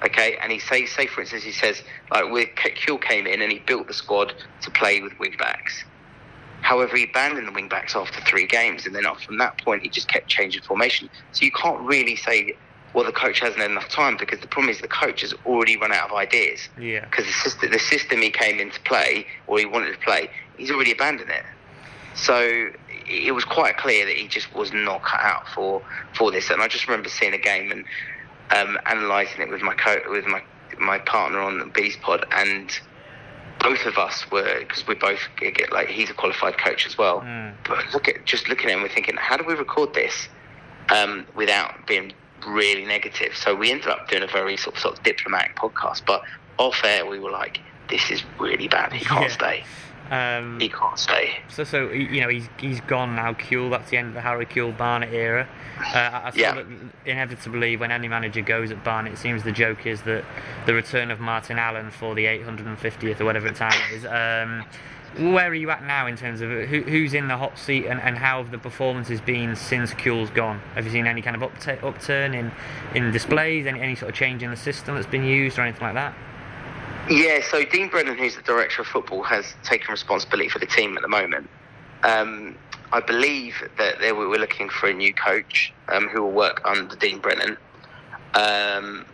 Okay, and he say, say for instance, he says like, with Kewell came in and he built the squad to play with wing backs However, he abandoned the wing backs after three games, and then from that point, he just kept changing formation. So you can't really say, well, the coach hasn't had enough time because the problem is the coach has already run out of ideas. Yeah. Because the system, the system he came in to play, or he wanted to play, he's already abandoned it. So it was quite clear that he just was not cut out for, for this. And I just remember seeing a game and um, analysing it with my co- with my my partner on the Bees Pod, and both of us were because we both get like he's a qualified coach as well. Mm. But look at just looking at him, we're thinking, how do we record this um, without being really negative? So we ended up doing a very sort of, sort of diplomatic podcast, but off air we were like, this is really bad. He can't yeah. stay. Um, he can't stay. So, so you know, he's he's gone now. Kewell, that's the end of the Harry Kewell Barnet era. Uh, I, I Yeah. that inevitably, when any manager goes at Barnet, it seems the joke is that the return of Martin Allen for the 850th or whatever time it is. Um, where are you at now in terms of who, who's in the hot seat and, and how have the performances been since Kewell's gone? Have you seen any kind of upta- upturn in, in displays, any, any sort of change in the system that's been used or anything like that? Yeah, so Dean Brennan, who's the director of football, has taken responsibility for the team at the moment. Um, I believe that they were we're looking for a new coach um, who will work under Dean Brennan. Um,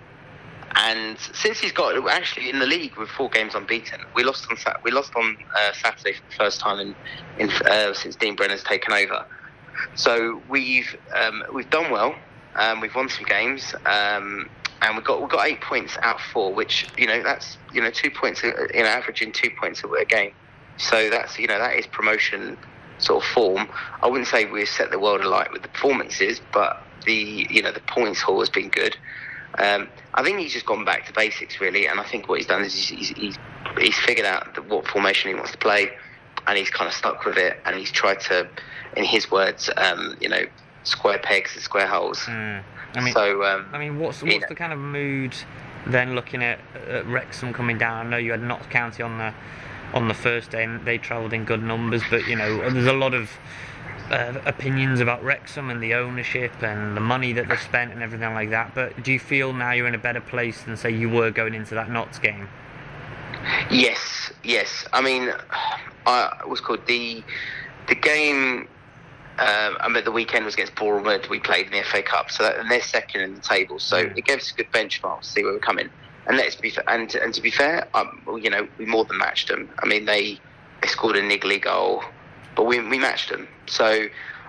and since he's got actually in the league with four games unbeaten, we lost on we lost on uh, Saturday for the first time in, in uh, since Dean Brennan's taken over. So we've um, we've done well. Um, we've won some games, um, and we've got we've got eight points out of four, which you know that's you know two points in averaging two points a game. So that's you know that is promotion sort of form. I wouldn't say we've set the world alight with the performances, but the you know the points haul has been good. Um, I think he's just gone back to basics really, and I think what he's done is he's he's, he's, he's figured out the, what formation he wants to play, and he's kind of stuck with it, and he's tried to, in his words, um, you know, square pegs and square holes. I mean, so um, I mean, what's what's know. the kind of mood then looking at, at Wrexham coming down? I know you had Notts County on the on the first day, and they travelled in good numbers, but you know, there's a lot of uh, opinions about Wrexham and the ownership and the money that they've spent and everything like that. But do you feel now you're in a better place than say you were going into that Notts game? Yes, yes. I mean, I was called the the game. Um, I mean, the weekend was against Bournemouth. We played in the FA Cup, so that, and they're second in the table. So it gave us a good benchmark to see where we're coming. And let's be and and to be fair, um, you know, we more than matched them. I mean, they they scored a niggly goal, but we we matched them. So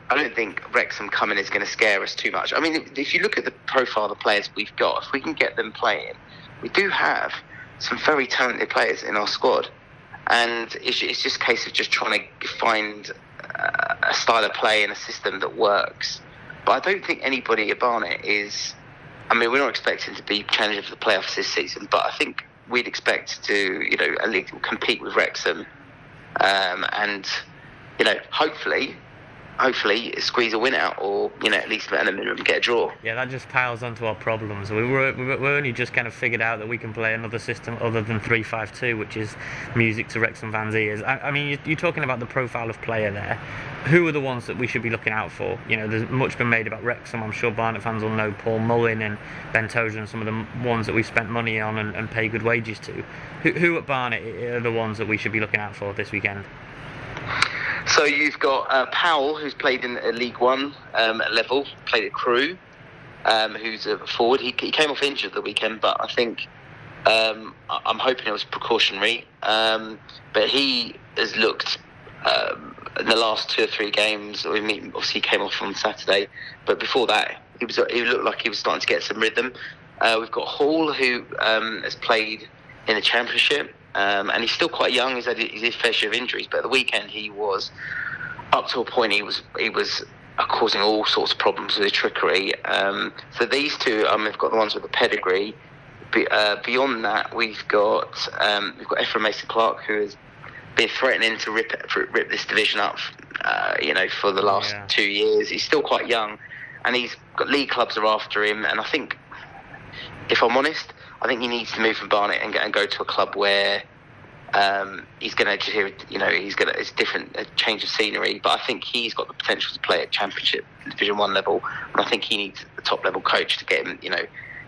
I don't think Wrexham coming is going to scare us too much. I mean, if, if you look at the profile of the players we've got, if we can get them playing, we do have some very talented players in our squad, and it's, it's just a case of just trying to find uh, a style of play and a system that works. But I don't think anybody at Barnet is. I mean, we're not expecting to be challenging for the playoffs this season, but I think we'd expect to, you know, at least compete with Wrexham, um, and you know, hopefully, hopefully squeeze a win out, or you know, at least at a minimum get a draw. Yeah, that just piles onto our problems. We were we only just kind of figured out that we can play another system other than three five two, which is music to Wrexham fans' ears. I, I mean, you- you're talking about the profile of player there. Who are the ones that we should be looking out for? You know, there's much been made about Wrexham. I'm sure Barnet fans will know Paul Mullin and Ben Tozer and some of the ones that we've spent money on and, and pay good wages to. Who, who at Barnet are the ones that we should be looking out for this weekend? So you've got uh, Powell, who's played in uh, League One um, level, played at Crewe, um, who's a forward. He, he came off injured the weekend, but I think um, I'm hoping it was precautionary. Um, but he has looked um, in the last two or three games. I mean, obviously he came off on Saturday, but before that, he was he looked like he was starting to get some rhythm. Uh, we've got Hall, who um, has played in the Championship, um, and he's still quite young. He's had his fair share of injuries, but at the weekend he was up to a point. He was he was uh, causing all sorts of problems with his trickery. Um, so these two, um, we've got the ones with the pedigree. Be, uh, beyond that, we've got um, we've got Ephron Mason Clark, who has been threatening to rip rip this division up. Uh, you know, for the last Yeah. two years, he's still quite young, and he's got league clubs are after him. And I think, if I'm honest, I think he needs to move from Barnet and, go- and go to a club where um, he's going to, you know, he's going to, it's different, a change of scenery. But I think he's got the potential to play at Championship, Division One level, and I think he needs a top level coach to get him, you know,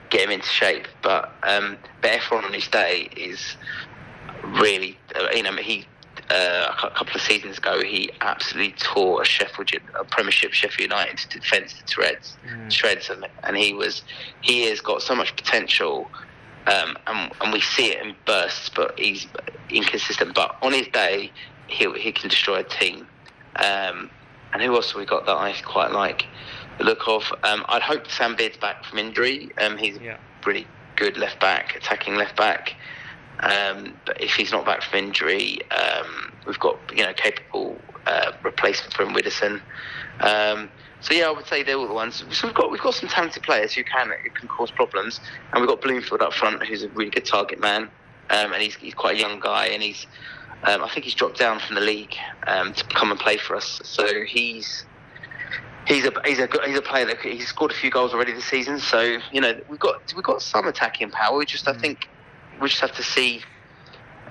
get him into shape. But um, but Ephron on his day is really, uh, you know, he. Uh, a couple of seasons ago, he absolutely tore a Sheffield, a Premiership Sheffield United defence to shreds, shreds, and, and he was, he has got so much potential um, and, and we see it in bursts, but he's inconsistent. But on his day, he he can destroy a team. Um, and who else have we got that I quite like the look of? Um, I'd hope Sam Beard's back from injury. Um, he's Yeah. a really good left back, attacking left back. Um, but if he's not back from injury, um, we've got you know capable uh, replacement for Widdowson. Um, so yeah, I would say they're all the ones. So we've got we've got some talented players who can who can cause problems, and we've got Bloomfield up front, who's a really good target man, um, and he's he's quite a young guy, and he's Um, I think he's dropped down from the league um, to come and play for us. So he's he's a he's a he's a player that he's scored a few goals already this season. So you know we've got we've got some attacking power. We just I think we just have to see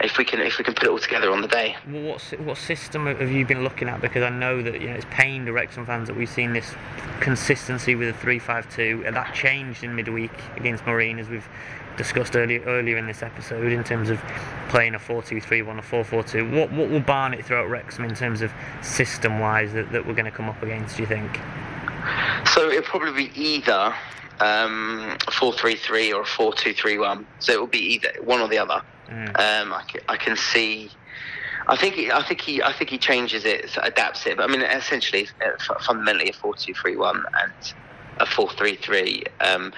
if we can if we can put it all together on the day. Well, what what system have you been looking at? Because I know that you know it's pained Wrexham fans that we've seen this consistency with a three-five-two, and that changed in midweek against Marine, as we've discussed earlier earlier in this episode, in terms of playing a 4-2-3-1, a 4-4-2. What what will Barnet throw at Wrexham in terms of system-wise that, that we're going to come up against? Do you think? So it'll probably be either um, a four-three-three or a four-two-three-one. So it will be either one or the other. Um, I, ca- I can see. I think he, I think he I think he changes it, adapts it. But I mean, essentially, uh, fu- fundamentally a four-two-three-one and a four-three-three. Um,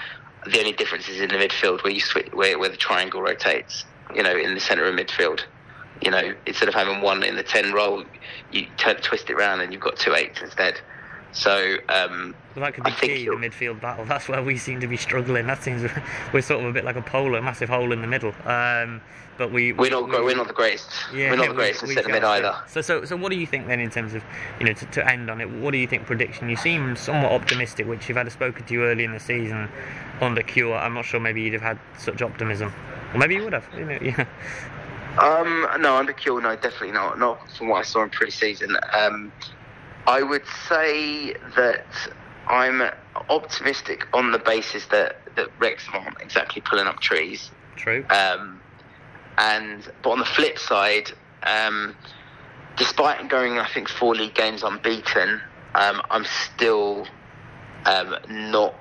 the only difference is in the midfield where you switch, where, where the triangle rotates. You know, in the centre of midfield. You know, instead of having one in the ten role, you turn, twist it around and you've got two eights instead. So um, So that could be key, the midfield battle. That's where we seem to be struggling. That seems we're sort of a bit like a pole, a massive hole in the middle. Um, but we we're not we, we're not the greatest. Yeah, we're not the we- greatest in we centre mid either. So, so, so, what do you think then in terms of, you know, to, to end on it? What do you think prediction? You seem somewhat optimistic, which if I'd have spoken to you early in the season on the Cure, I'm not sure maybe you'd have had such optimism, or maybe you would have. You know, yeah. Um, no, under Kewell, no, definitely not. Not from what I saw in pre-season. Um, I would say that I'm optimistic on the basis that that Wrexham aren't exactly pulling up trees. True. Um, and but on the flip side, um, despite going, I think four league games unbeaten, um, I'm still um, not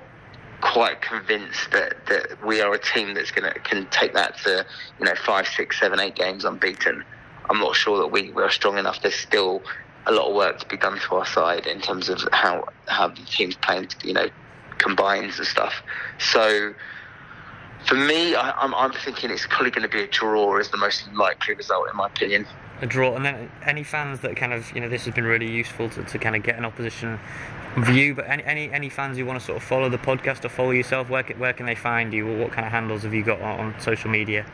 quite convinced that, that we are a team that's gonna can take that to you know five, six, seven, eight games unbeaten. I'm not sure that we, we are strong enough. There's still a lot of work to be done to our side in terms of how how the team's playing, you know, combines and stuff. So for me, I, I'm, I'm thinking it's probably going to be a draw is the most likely result, in my opinion. a draw. And then any fans that kind of, you know, this has been really useful to, to kind of get an opposition view. But any, any any fans who want to sort of follow the podcast or follow yourself, where where can they find you? What kind of handles have you got on social media?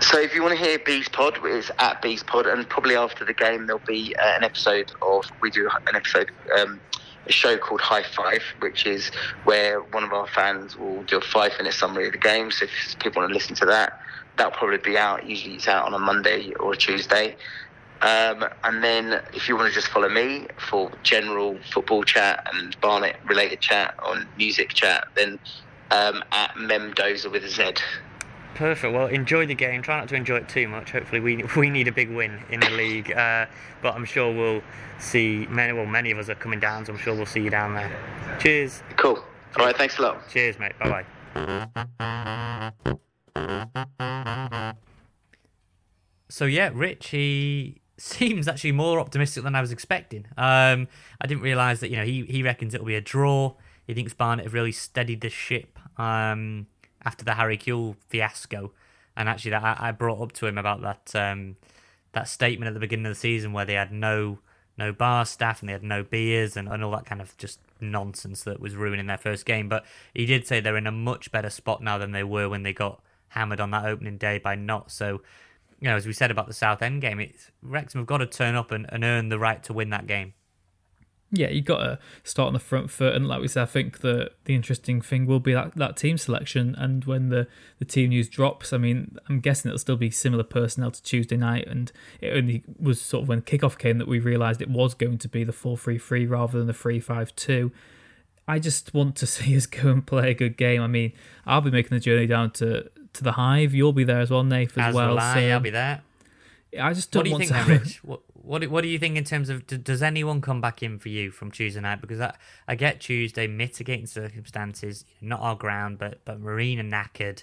So if you want to hear Bees Pod, it's at Bees Pod, and probably after the game there'll be uh, an episode of we do an episode, um, a show called High Five, which is where one of our fans will do a five-minute summary of the game. So if people want to listen to that, that'll probably be out. Usually it's out on a Monday or a Tuesday. Um, and then if you want to just follow me for general football chat and Barnet related chat on music chat, then um, at Memdozer with a Z. Perfect. Well, enjoy the game. Try not to enjoy it too much. Hopefully, we we need a big win in the league. Uh, but I'm sure we'll see many. Well, many of us are coming down, so I'm sure we'll see you down there. Cheers. Cool. All right, thanks a lot. Cheers, mate. Bye bye. So yeah, Rich, he seems actually more optimistic than I was expecting. Um, I didn't realise that you know he he reckons it'll be a draw. He thinks Barnet have really steadied the ship um, after the Harry Kewell fiasco, and actually that I, I brought up to him about that um, that statement at the beginning of the season where they had no no bar staff and they had no beers and, and all that kind of just nonsense that was ruining their first game. But he did say they're in a much better spot now than they were when they got hammered on that opening day by Not. So, you know, as we said about the Southend game, it's Wrexham have got to turn up and, and earn the right to win that game. Yeah, you've got to start on the front foot, and like we said, I think the the interesting thing will be that, that team selection. And when the, the team news drops, I mean, I'm guessing it'll still be similar personnel to Tuesday night. And it only was sort of when kickoff came that we realised it was going to be the four three three rather than the three five two. I just want to see us go and play a good game. I mean, I'll be making the journey down to, to the Hive. You'll be there as well, Nath, as, As well. will I, so I'll be there. I just What don't do you want think, to Rich? What, what do- what do you think in terms of does anyone come back in for you from Tuesday night? Because I, I get Tuesday mitigating circumstances, not our ground, but but Marine and knackered.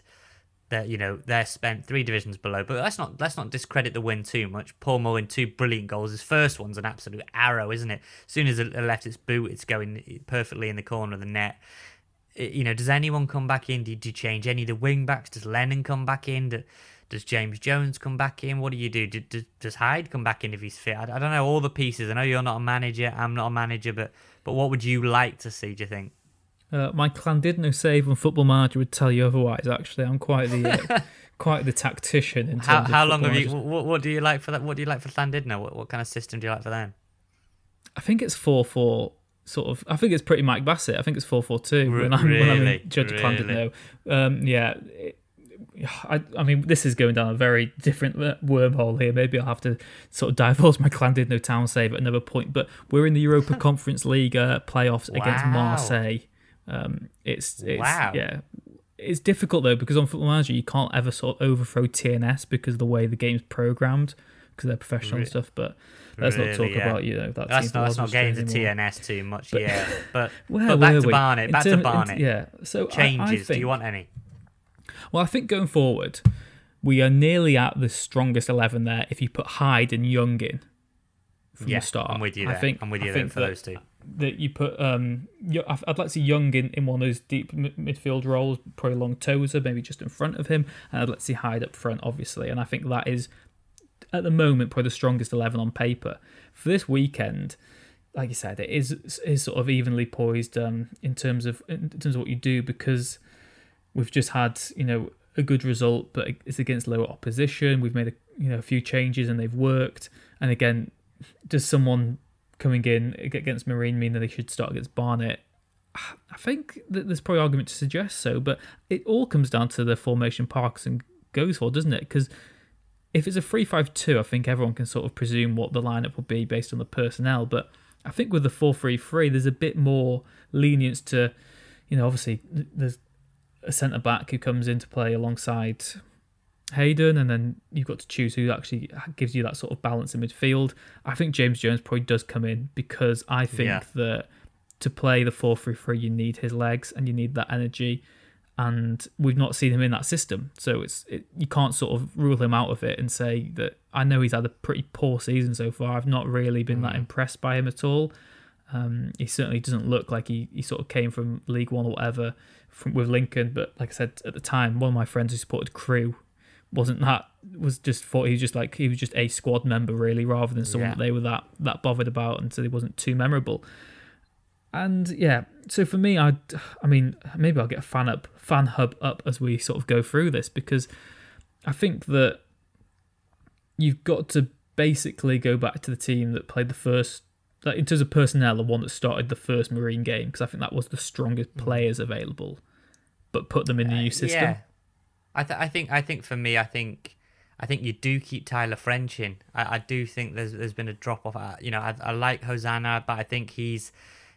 That you know they're spent three divisions below, but let's not let's not discredit the win too much. Paul Mullin two brilliant goals. His first one's an absolute arrow, isn't it? As soon as it left its boot, it's going perfectly in the corner of the net. You know, does anyone come back in? Do you change any of the wing backs? Does Lennon come back in? Do, does James Jones come back in? What do you do? do, do does Hyde come back in if he's fit? I, I don't know all the pieces. I know you're not a manager. I'm not a manager, but but what would you like to see? Do you think? Uh, my Llandudno save on Football Manager would tell you otherwise. Actually, I'm quite the uh, quite the tactician in terms How of how long have you? What, what do you like for that? What do you like for Llandudno? What what kind of system do you like for them? I think it's four four sort of. I think it's pretty Mike Bassett. I think it's four four two Re- when I'm when I'm really? in Judge Really? Llandudno. Um, yeah. it- I, I mean, this is going down a very different wormhole here. Maybe I'll have to sort of divulge my Llandudno town save at another point. But we're in the Europa Conference League uh, playoffs against Marseille. Um, it's, it's Wow. yeah, it's difficult though because on Football Manager you can't ever sort of overthrow TNS because of the way the game's programmed because they're professional and stuff. But let's not talk yeah. about you know that. That's not, that's not getting anymore. TNS too much, yeah. But, Where but back to we? Barnet. In Back to term- in- Barnet. yeah. So I- I Changes. Do you want any? Well, I think going forward, we are nearly at the strongest eleven there. If you put Hyde and Young in from yeah, the start, I'm with you I there. think I'm with I you there think for that, those two. That you put um, I- I'd like to see Young in, in one of those deep midfield roles, probably long Tozer, maybe just in front of him, and I'd like to see Hyde up front, obviously. And I think that is at the moment probably the strongest eleven on paper for this weekend. Like you said, it is is sort of evenly poised um, in terms of in terms of what you do because we've just had you know a good result, but it's against lower opposition. We've made a you know a few changes and they've worked. And again, does someone coming in against Marine mean that they should start against Barnet? I think that there's probably argument to suggest so, but it all comes down to the formation Parkinson goes for, doesn't it? Because if it's a 3 5 2, I think everyone can sort of presume what the lineup will be based on the personnel. But I think with the 4 3 3, there's a bit more lenience to, you know, obviously there's a centre back who comes into play alongside Hayden, and then you've got to choose who actually gives you that sort of balance in midfield. I think James Jones probably does come in because I think Yeah. that to play the 4 3 3, you need his legs and you need that energy. And we've not seen him in that system, so it's it, you can't sort of rule him out of it and say that I know he's had a pretty poor season so far. I've not really been that impressed by him at all. Um, he certainly doesn't look like he, he sort of came from League One or whatever from with Lincoln. But like I said at the time, one of my friends who supported Crewe wasn't that was just thought he was just like he was just a squad member really, rather than someone Yeah. that they were that that bothered about, and so he wasn't too memorable. And yeah, so for me, I I mean maybe I'll get a fan up fan hub up as we sort of go through this because I think that you've got to basically go back to the team that played the first, like in terms of personnel, the one that started the first Marine game, because I think that was the strongest mm. players available, but put them in the new uh, system. Yeah, I, th- I think I think for me, I think I think you do keep Tyler French in. I, I do think there's there's been a drop off. I, you know, I, I like Hosannah, but I think he's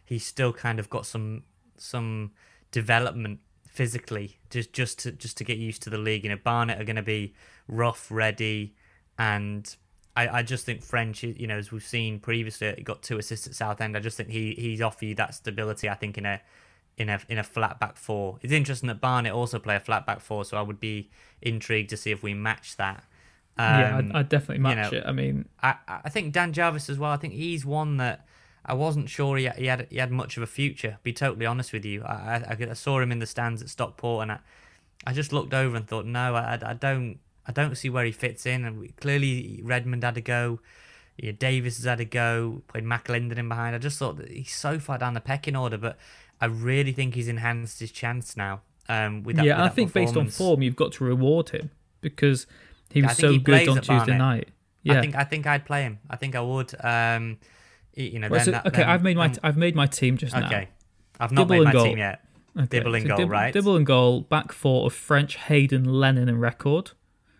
he's still kind of got some some development physically just just to just to get used to the league. You know, Barnet are going to be rough, ready, and I, I just think French. is- You know, as we've seen previously, he got two assists at Southend. I just think he he's offer you that stability. I think in a in a in a flat back four. It's interesting that Barnet also play a flat back four, so I would be intrigued to see if we match that. yeah, Um, I'd, I'd definitely you match know, it. I mean, I, I think Dan Jarvis as well. I think he's one that I wasn't sure he, he had he had much of a future. Be totally honest with you, I, I, I saw him in the stands at Stockport, and I, I just looked over and thought, no, I, I don't I don't see where he fits in. And clearly Redmond had a go, yeah, Davis has had a go, played McAlinden in behind. I just thought that he's so far down the pecking order, but I really think he's enhanced his chance now. Um, with that, yeah, I think based on form, you've got to reward him because he was so he good on Tuesday Barnet. night. Yeah, I think I think I'd play him. I think I would. Um, you know, Right, then so- that, okay, then- I've made my then- I've made my team just now. Okay. I've not Dibble made my goal. team yet. Okay, Dibble and so goal, Dib- right? Dibble and goal, back four of French, Hayden, Lennon, and Reckord.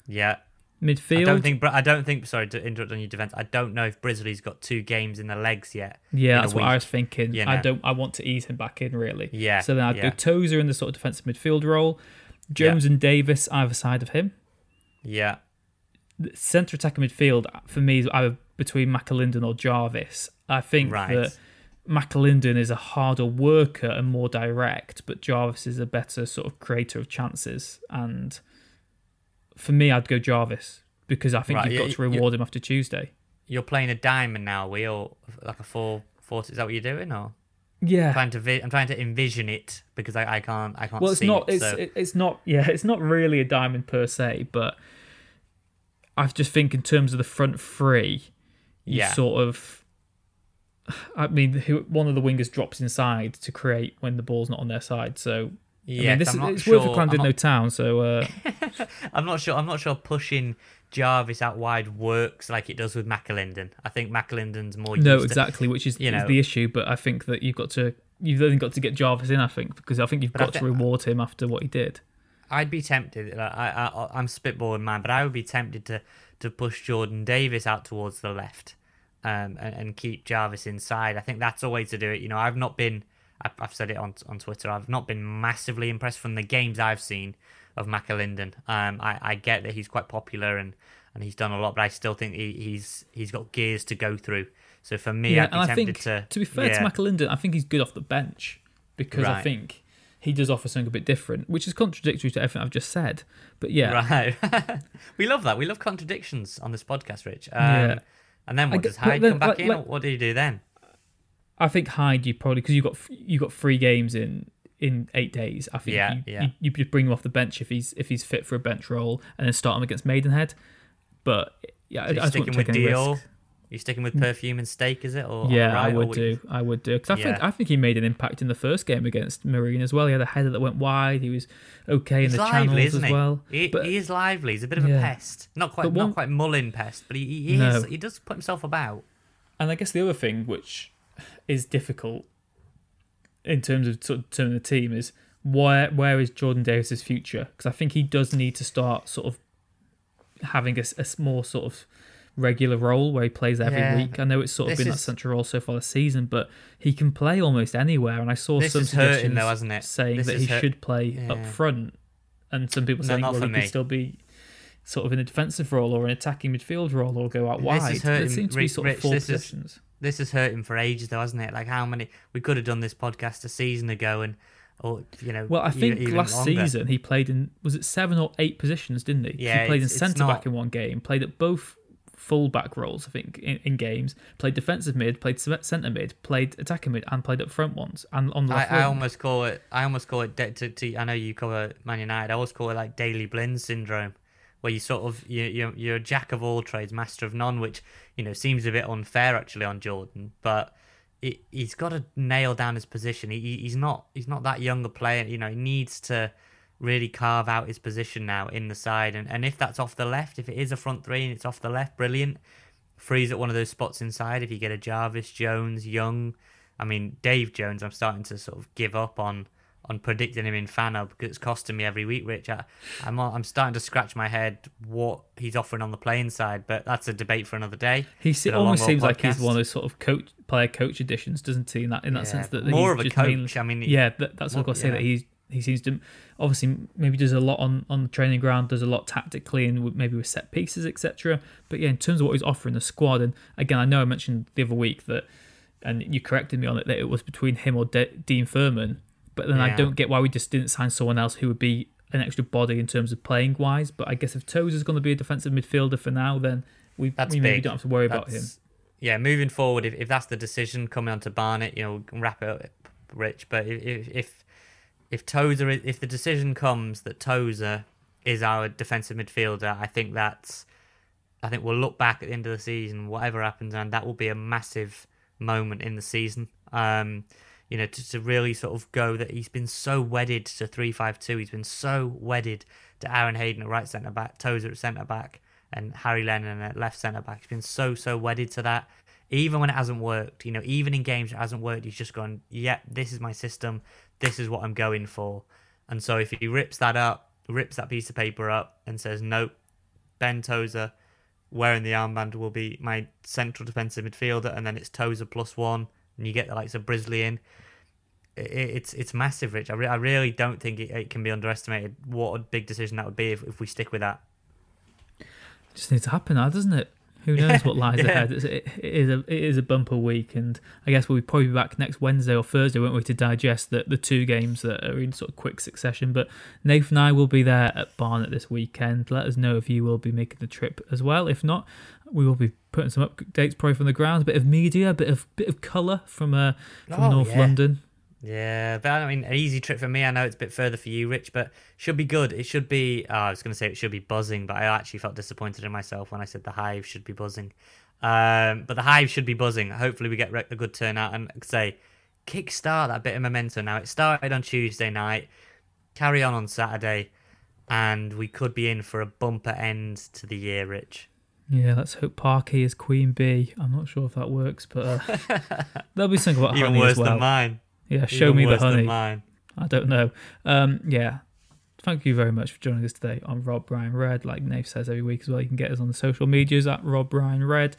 Yeah. Midfield. I don't think. I don't think. Sorry to interrupt on your defense. I don't know if Brisley's got two games in the legs yet. Yeah, that's what I was thinking. you I don't. I want to ease him back in really. Yeah, So then I'd yeah. go Tozer in the sort of defensive midfield role, Jones and Davis either side of him. Yeah. Centre attacker midfield uh, for me is either between McAlinden or Jarvis. I think Right. that McAlinden is a harder worker and more direct, but Jarvis is a better sort of creator of chances. And for me, I'd go Jarvis because I think Right, you've got to reward him after Tuesday. You're playing a diamond now, are we or like a four four? Is that what you're doing, or Yeah. I'm trying to vi- I'm trying to envision it because I, I can't I can't well it's see not it. it's so- it- it's not yeah it's not really a diamond per se but i just think in terms of the front three you Yeah. sort of i mean who, one of the wingers drops inside to create when the ball's not on their side so I Yeah, mean, this I'm not it's worth a sure- Clan I'm no town, so uh, I'm not sure. I'm not sure pushing Jarvis out wide works like it does with McAlinden. I think McAlinden's more. No, used to- exactly, which is, you is know- the issue. But I think that you've got to you've only got to get Jarvis in. I think because I think you've got to reward him after what he did. I'd be tempted. I, I, I'm spitballing man, but I would be tempted to to push Jordan Davis out towards the left, um, and, and keep Jarvis inside. I think that's a way to do it. You know, I've not been. I've, I've said it on on Twitter. I've not been massively impressed from the games I've seen of McAlinden. Um, I, I get that he's quite popular and, and he's done a lot, but I still think he, he's he's got gears to go through. So for me, yeah, I'd be and I think to. be fair yeah. to McAlinden, I think he's good off the bench because I think he does offer something a bit different, which is contradictory to everything I've just said. But yeah, Right. we love that. We love contradictions on this podcast, Rich. Um, Yeah. And then what does Hyde then, come back like- in? like- what do you do then? I think Hyde you probably because you got you got three games in in eight days. I think Yeah, you, yeah. You, you bring him off the bench if he's if he's fit for a bench role and then start him against Maidenhead. But yeah, I, Are I just sticking with any Dior? You sticking with perfume and steak? Is it? Or Yeah, right, I would do. I would do because I think I think he made an impact in the first game against Marine as well. He had a header that went wide. He was okay He's in the lively, channels as well. He, but he is lively. He's a bit of a Yeah. pest. Not quite, one- not quite Mullin pest, but he, he No. He does put himself about. And I guess the other thing which is difficult in terms of sort of turning the team is where where is Jordan Davis's future? Because I think he does need to start sort of having a, a more sort of regular role where he plays every Yeah. week. I know it's sort of This been that central role so far this season, but he can play almost anywhere. And I saw some is suggestions though, hasn't it? saying This that is he hurt- should play up front, and some people No, saying well he me. could still be sort of in a defensive role or an attacking midfield role or go out This wide. is hurting- seems to be Rich- sort of four this is- positions. This has hurt him for ages, though, hasn't it? Like how many we could have done this podcast a season ago, and or you know. Well, I think even last longer. season he played in was it seven or eight positions, didn't he? Yeah, he played in centre not- back in one game, played at both full back roles, I think, in, in games. Played defensive mid, played centre mid, played attacking mid, and played up front once and on the I, I almost call it. I almost call it. De- to, to, I know you cover Man United. I always call it like Daley Blind syndrome, where you sort of you you're, you're a jack of all trades, master of none, which you know seems a bit unfair actually on Jordan, but. It, he's got to nail down his position. He, he- he's not he's not that young a player. You know, he needs to really carve out his position now in the side. And, and if that's off the left, if it is a front three and it's off the left, brilliant. Freeze at one of those spots inside. If you get a Jarvis, Jones, Young, I mean Dave Jones, I'm starting to sort of give up on on predicting him in Fano because it's costing me every week, Rich. I, I'm I'm starting to scratch my head what he's offering on the playing side, but that's a debate for another day. He se- been a long almost seems like he's one of those sort of coach player coach additions, doesn't he? In that in that Yeah, sense that more of a coach, mainly- I mean, yeah, that, that's what I've got to say. yeah. That he he seems to obviously maybe does a lot on on the training ground, does a lot tactically and maybe with set pieces, etc. But yeah, in terms of what he's offering the squad, and again, I know I mentioned the other week that, and you corrected me on it that it was between him or De- Dean Furman. But then I don't get why we just didn't sign someone else who would be an extra body in terms of playing wise. But I guess if Toes is going to be a defensive midfielder for now, then we, That's we maybe big. don't have to worry about him. Yeah, moving forward, if, if that's the decision coming on to Barnet, you know, wrap it up, Rich. But if if if, if Tozer, if the decision comes that Tozer is our defensive midfielder, I think that's, I think we'll look back at the end of the season, whatever happens, and that will be a massive moment in the season. Um, you know, to, to really sort of go that he's been so wedded to three five two. He's been so wedded to Aaron Hayden at right centre back, Tozer at centre back, and Harry Lennon at left centre back. He's been so so wedded to that. Even when it hasn't worked, you know, even in games it hasn't worked, he's just gone, "Yep, this is my system. This is what I'm going for." And so if he rips that up, rips that piece of paper up, and says, "Nope, Ben Tozer." Wearing the armband will be my central defensive midfielder, and then it's Tozer plus one, and you get the likes of Brisley in it, it's it's massive, Rich. I, re- I really don't think it, it can be underestimated what a big decision that would be if, if we stick with that. It just needs to happen now, doesn't it? Who knows what lies yeah. ahead? It's, it, it is a it is a bumper week, and I guess we'll probably be back next Wednesday or Thursday, won't we, to digest the, the two games that are in sort of quick succession. But Nathan and I will be there at Barnet this weekend. Let us know if you will be making the trip as well. If not, we will be putting some updates probably from the grounds, a bit of media, a bit of bit of colour from uh from Oh, North yeah. London. Yeah, but I mean, an easy trip for me. I know it's a bit further for you, Rich, but should be good. It should be. Oh, I was going to say it should be buzzing, but I actually felt disappointed in myself when I said the hive should be buzzing. Um, but the hive should be buzzing. Hopefully, we get a good turnout and say kickstart that bit of momentum. Now it started on Tuesday night, carry on on Saturday. and we could be in for a bumper end to the year, Rich. Yeah, let's hope Parky is Queen Bee. I'm not sure if that works, but uh, there'll be something about Even honey worse as well. than mine. Yeah, show Even me the worse than honey. mine. I don't know. Um, yeah. Thank you very much for joining us today on Rob Ryan Red. Like Nave says every week as well, you can get us on the social medias at Rob Ryan Red.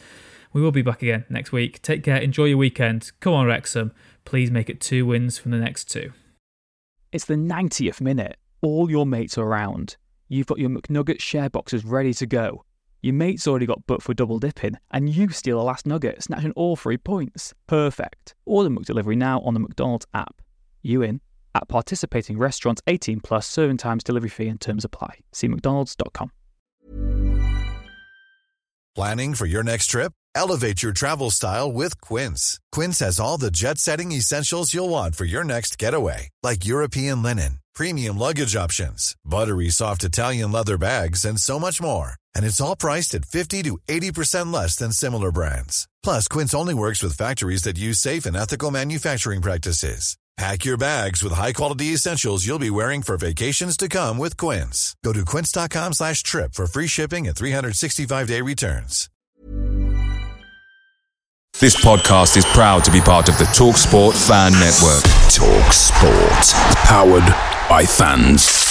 We will be back again next week. Take care. Enjoy your weekend. Come on, Wrexham. Please make it two wins from the next two. It's the 90th minute. All your mates are around. You've got your McNugget share boxes ready to go. Your mate's already got booked for double dipping, and you steal the last nugget, snatching all three points. Perfect. Order McDelivery now on the McDonald's app. You in? At participating restaurants 18 plus serving times, delivery fee and terms apply. See McDonald's.com. Planning for your next trip? Elevate your travel style with Quince. Quince has all the jet setting essentials you'll want for your next getaway, like European linen, premium luggage options, buttery soft Italian leather bags, and so much more. And it's all priced at 50 to 80% less than similar brands. Plus, Quince only works with factories that use safe and ethical manufacturing practices. Pack your bags with high-quality essentials you'll be wearing for vacations to come with Quince. Go to quince.com slash trip for free shipping and 365-day returns. This podcast is proud to be part of the TalkSport Fan Network. TalkSport. Powered by fans.